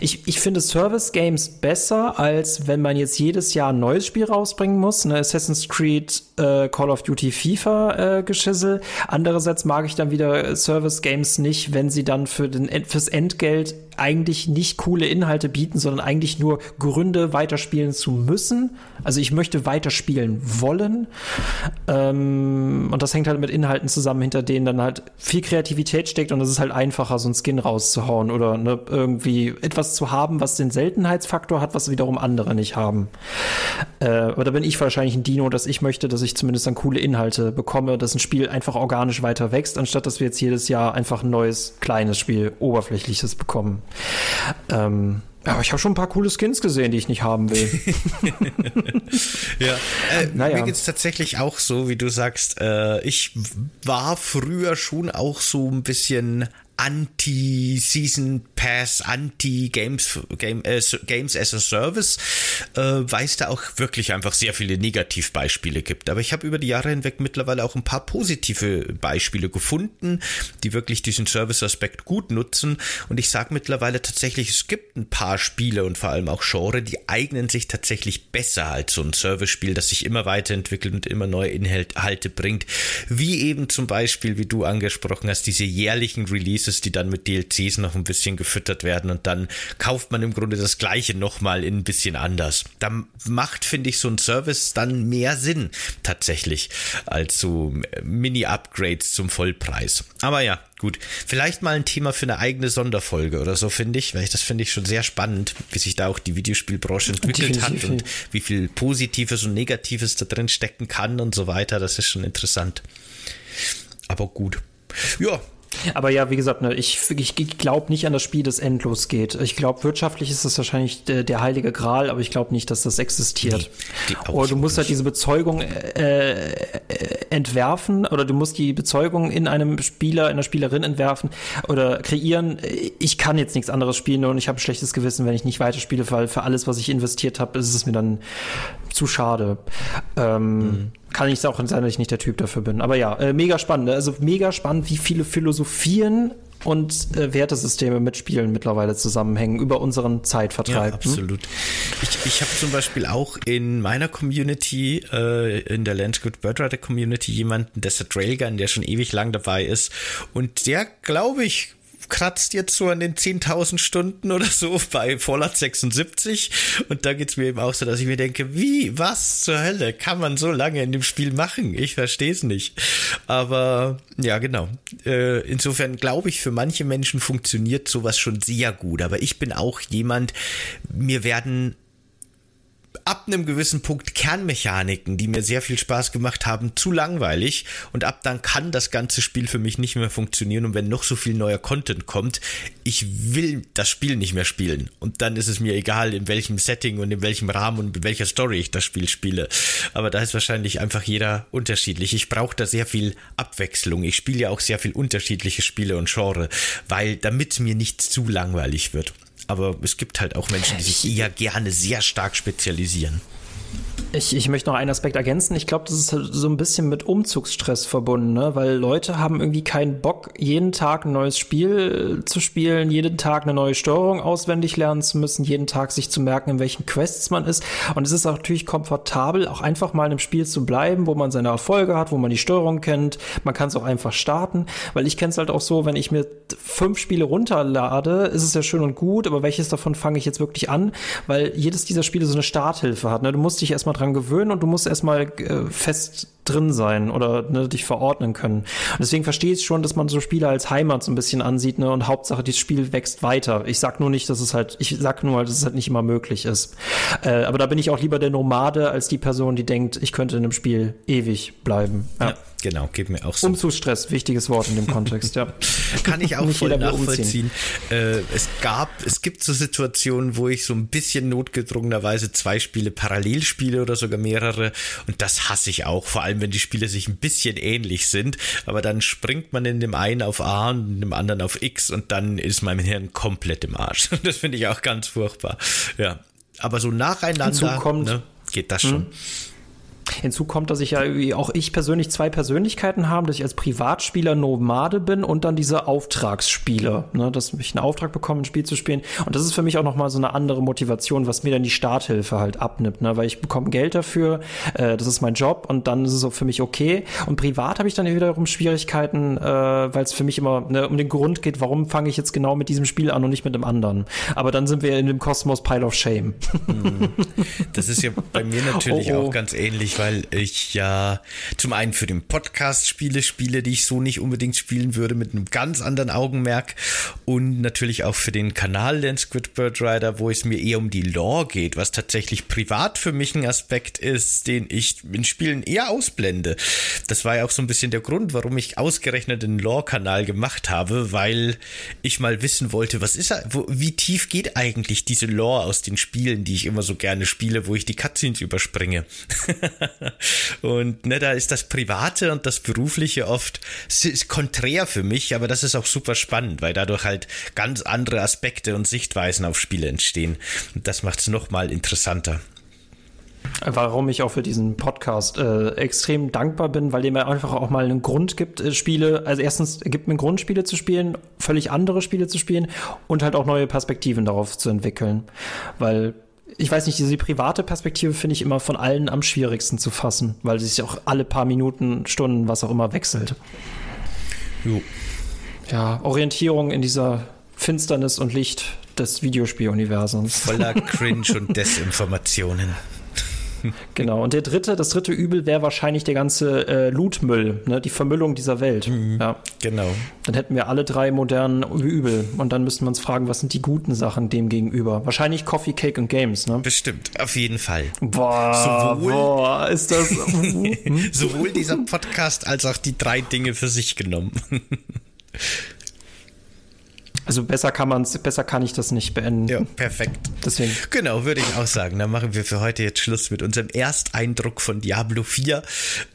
ich, ich finde Service Games besser, als wenn man jetzt jedes Jahr ein neues Spiel rausbringen muss. Ne? Assassin's Creed, äh, Call of Duty, FIFA äh, geschissel. Andererseits mag ich dann wieder Service Games nicht, wenn sie dann für den, fürs Entgelt eigentlich nicht coole Inhalte bieten, sondern eigentlich nur Gründe, weiterspielen zu müssen. Also ich möchte weiterspielen wollen. Ähm, und das hängt halt mit Inhalten zusammen, hinter denen dann halt viel Kreativität steckt und es ist halt einfacher, so ein Skin rauszuhauen oder ne, irgendwie etwas zu haben, was den Seltenheitsfaktor hat, was wiederum andere nicht haben. Äh, aber da bin ich wahrscheinlich ein Dino, dass ich möchte, dass ich zumindest dann coole Inhalte bekomme, dass ein Spiel einfach organisch weiter wächst, anstatt dass wir jetzt jedes Jahr einfach ein neues, kleines Spiel, oberflächliches bekommen. Ähm, Aber ich habe schon ein paar coole Skins gesehen, die ich nicht haben will. ja, äh, naja. mir geht's tatsächlich auch so, wie du sagst. Äh, ich war früher schon auch so ein bisschen Anti-Season Pass, Anti-Games Game, äh, Games as a Service, äh, weil es da auch wirklich einfach sehr viele Negativbeispiele gibt. Aber ich habe über die Jahre hinweg mittlerweile auch ein paar positive Beispiele gefunden, die wirklich diesen Service-Aspekt gut nutzen. Und ich sage mittlerweile tatsächlich, es gibt ein paar Spiele und vor allem auch Genre, die eignen sich tatsächlich besser als so ein Service-Spiel, das sich immer weiterentwickelt und immer neue Inhalte bringt. Wie eben zum Beispiel, wie du angesprochen hast, diese jährlichen Releases, die dann mit DLCs noch ein bisschen gefüttert werden und dann kauft man im Grunde das gleiche nochmal in ein bisschen anders. Da macht, finde ich, so ein Service dann mehr Sinn tatsächlich als so Mini-Upgrades zum Vollpreis. Aber ja, gut. Vielleicht mal ein Thema für eine eigene Sonderfolge oder so, finde ich, weil ich das finde ich schon sehr spannend, wie sich da auch die Videospielbranche entwickelt hat und wie viel Positives und Negatives da drin stecken kann und so weiter. Das ist schon interessant. Aber gut. Ja, aber ja, wie gesagt, ne, ich, ich glaube nicht an das Spiel, das endlos geht. Ich glaube, wirtschaftlich ist das wahrscheinlich der, der heilige Gral, aber ich glaube nicht, dass das existiert. Nee, oder du musst halt diese Bezeugung äh, äh, entwerfen oder du musst die Bezeugung in einem Spieler, in einer Spielerin entwerfen oder kreieren. Ich kann jetzt nichts anderes spielen und ich habe ein schlechtes Gewissen, wenn ich nicht weiterspiele, weil für alles, was ich investiert habe, ist es mir dann zu schade. Ähm, mhm kann ich es auch sein, dass ich nicht der Typ dafür bin. Aber ja, äh, mega spannend. Ne? Also mega spannend, wie viele Philosophien und äh, Wertesysteme mit Spielen mittlerweile zusammenhängen über unseren Zeitvertreib. Ja, absolut. Hm? Ich, ich habe zum Beispiel auch in meiner Community, äh, in der Landgood Birdrider Community, jemanden, der ist der Trailgun, der schon ewig lang dabei ist. Und der, glaube ich, kratzt jetzt so an den 10.000 Stunden oder so bei Fallout 76. Und da geht's mir eben auch so, dass ich mir denke, wie, was zur Hölle kann man so lange in dem Spiel machen? Ich verstehe es nicht. Aber ja, genau. Äh, insofern glaube ich, für manche Menschen funktioniert sowas schon sehr gut. Aber ich bin auch jemand, mir werden ab einem gewissen Punkt Kernmechaniken, die mir sehr viel Spaß gemacht haben, zu langweilig und ab dann kann das ganze Spiel für mich nicht mehr funktionieren und wenn noch so viel neuer Content kommt, ich will das Spiel nicht mehr spielen und dann ist es mir egal, in welchem Setting und in welchem Rahmen und mit welcher Story ich das Spiel spiele. Aber da ist wahrscheinlich einfach jeder unterschiedlich. Ich brauche da sehr viel Abwechslung. Ich spiele ja auch sehr viel unterschiedliche Spiele und Genre, weil damit mir nicht zu langweilig wird. Aber es gibt halt auch Menschen, die sich eher gerne sehr stark spezialisieren. Ich, ich möchte noch einen Aspekt ergänzen. Ich glaube, das ist so ein bisschen mit Umzugsstress verbunden, ne? weil Leute haben irgendwie keinen Bock, jeden Tag ein neues Spiel zu spielen, jeden Tag eine neue Steuerung auswendig lernen zu müssen, jeden Tag sich zu merken, in welchen Quests man ist. Und es ist auch natürlich komfortabel, auch einfach mal in einem Spiel zu bleiben, wo man seine Erfolge hat, wo man die Steuerung kennt. Man kann es auch einfach starten, weil ich kenne es halt auch so, wenn ich mir fünf Spiele runterlade, ist es ja schön und gut, aber welches davon fange ich jetzt wirklich an? Weil jedes dieser Spiele so eine Starthilfe hat. Ne? Du musst dich erstmal dran gewöhnen und du musst erstmal äh, fest drin sein oder ne, dich verordnen können. Und deswegen verstehe ich schon, dass man so Spiele als Heimat so ein bisschen ansieht, ne? Und Hauptsache, das Spiel wächst weiter. Ich sag nur nicht, dass es halt, ich sag nur, dass es halt nicht immer möglich ist. Äh, aber da bin ich auch lieber der Nomade als die Person, die denkt, ich könnte in einem Spiel ewig bleiben. Ja. ja genau, geht mir auch so. Umzugsstress, wichtiges Wort in dem Kontext, ja. Kann ich auch voll nachvollziehen. Äh, es gab, es gibt so Situationen, wo ich so ein bisschen notgedrungenerweise zwei Spiele parallel spiele oder sogar mehrere und das hasse ich auch, vor allem wenn die Spiele sich ein bisschen ähnlich sind, aber dann springt man in dem einen auf A und in dem anderen auf X und dann ist mein Hirn komplett im Arsch. Das finde ich auch ganz furchtbar. Ja, aber so nacheinander kommt, ne, geht das schon. Hm. Hinzu kommt, dass ich ja auch ich persönlich zwei Persönlichkeiten habe, dass ich als Privatspieler Nomade bin und dann diese Auftragsspieler, ne, dass ich einen Auftrag bekomme, ein Spiel zu spielen. Und das ist für mich auch nochmal so eine andere Motivation, was mir dann die Starthilfe halt abnimmt, ne, weil ich bekomme Geld dafür, äh, das ist mein Job und dann ist es auch für mich okay. Und privat habe ich dann wiederum Schwierigkeiten, äh, weil es für mich immer ne, um den Grund geht, warum fange ich jetzt genau mit diesem Spiel an und nicht mit dem anderen. Aber dann sind wir in dem Kosmos Pile of Shame. Hm. Das ist ja bei mir natürlich oh, oh. auch ganz ähnlich weil ich ja zum einen für den Podcast Spiele spiele, die ich so nicht unbedingt spielen würde, mit einem ganz anderen Augenmerk und natürlich auch für den Kanal den Squidbird Rider, wo es mir eher um die Lore geht, was tatsächlich privat für mich ein Aspekt ist, den ich in Spielen eher ausblende. Das war ja auch so ein bisschen der Grund, warum ich ausgerechnet den Lore-Kanal gemacht habe, weil ich mal wissen wollte, was ist, wo, wie tief geht eigentlich diese Lore aus den Spielen, die ich immer so gerne spiele, wo ich die Cutscenes überspringe. und ne, da ist das Private und das Berufliche oft konträr für mich, aber das ist auch super spannend, weil dadurch halt ganz andere Aspekte und Sichtweisen auf Spiele entstehen. Und das macht es nochmal interessanter warum ich auch für diesen Podcast äh, extrem dankbar bin, weil der mir einfach auch mal einen Grund gibt, äh, Spiele, also erstens gibt mir einen Grund, Spiele zu spielen, völlig andere Spiele zu spielen und halt auch neue Perspektiven darauf zu entwickeln. Weil ich weiß nicht, diese private Perspektive finde ich immer von allen am schwierigsten zu fassen, weil sie sich auch alle paar Minuten, Stunden, was auch immer wechselt. Jo. Ja, Orientierung in dieser Finsternis und Licht des Videospieluniversums. Voller Cringe und Desinformationen. genau. Und der dritte, das dritte Übel wäre wahrscheinlich der ganze äh, Lootmüll, ne? die Vermüllung dieser Welt. Mhm, ja. Genau. Dann hätten wir alle drei modernen Übel. Und dann müssten wir uns fragen, was sind die guten Sachen dem gegenüber? Wahrscheinlich Coffee, Cake und Games, ne? Bestimmt, auf jeden Fall. Boah, sowohl, boah ist das. sowohl dieser Podcast als auch die drei Dinge für sich genommen. Also besser kann man besser kann ich das nicht beenden. Ja, perfekt. Deswegen. Genau, würde ich auch sagen. Dann machen wir für heute jetzt Schluss mit unserem Ersteindruck von Diablo 4.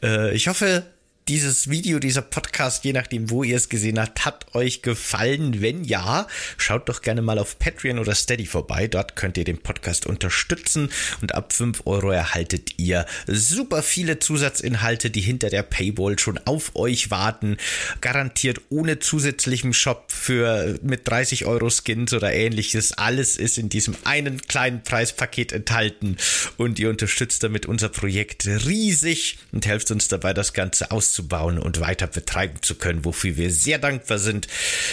Äh, ich hoffe, dieses Video, dieser Podcast, je nachdem, wo ihr es gesehen habt, hat euch gefallen. Wenn ja, schaut doch gerne mal auf Patreon oder Steady vorbei. Dort könnt ihr den Podcast unterstützen und ab 5 Euro erhaltet ihr super viele Zusatzinhalte, die hinter der Paywall schon auf euch warten. Garantiert ohne zusätzlichem Shop für mit 30 Euro Skins oder ähnliches. Alles ist in diesem einen kleinen Preispaket enthalten und ihr unterstützt damit unser Projekt riesig und helft uns dabei, das Ganze auszuprobieren auszubauen und weiter betreiben zu können, wofür wir sehr dankbar sind.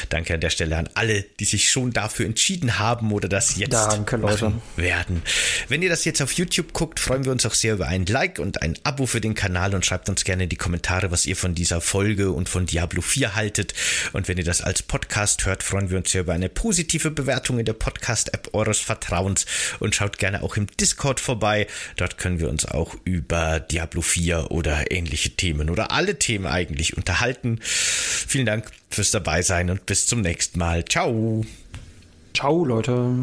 Danke an der Stelle an alle, die sich schon dafür entschieden haben oder das jetzt Danke, Leute. werden. Wenn ihr das jetzt auf YouTube guckt, freuen wir uns auch sehr über ein Like und ein Abo für den Kanal und schreibt uns gerne in die Kommentare, was ihr von dieser Folge und von Diablo 4 haltet. Und wenn ihr das als Podcast hört, freuen wir uns sehr über eine positive Bewertung in der Podcast-App eures Vertrauens und schaut gerne auch im Discord vorbei. Dort können wir uns auch über Diablo 4 oder ähnliche Themen oder Themen eigentlich unterhalten. Vielen Dank fürs Dabeisein und bis zum nächsten Mal. Ciao. Ciao, Leute.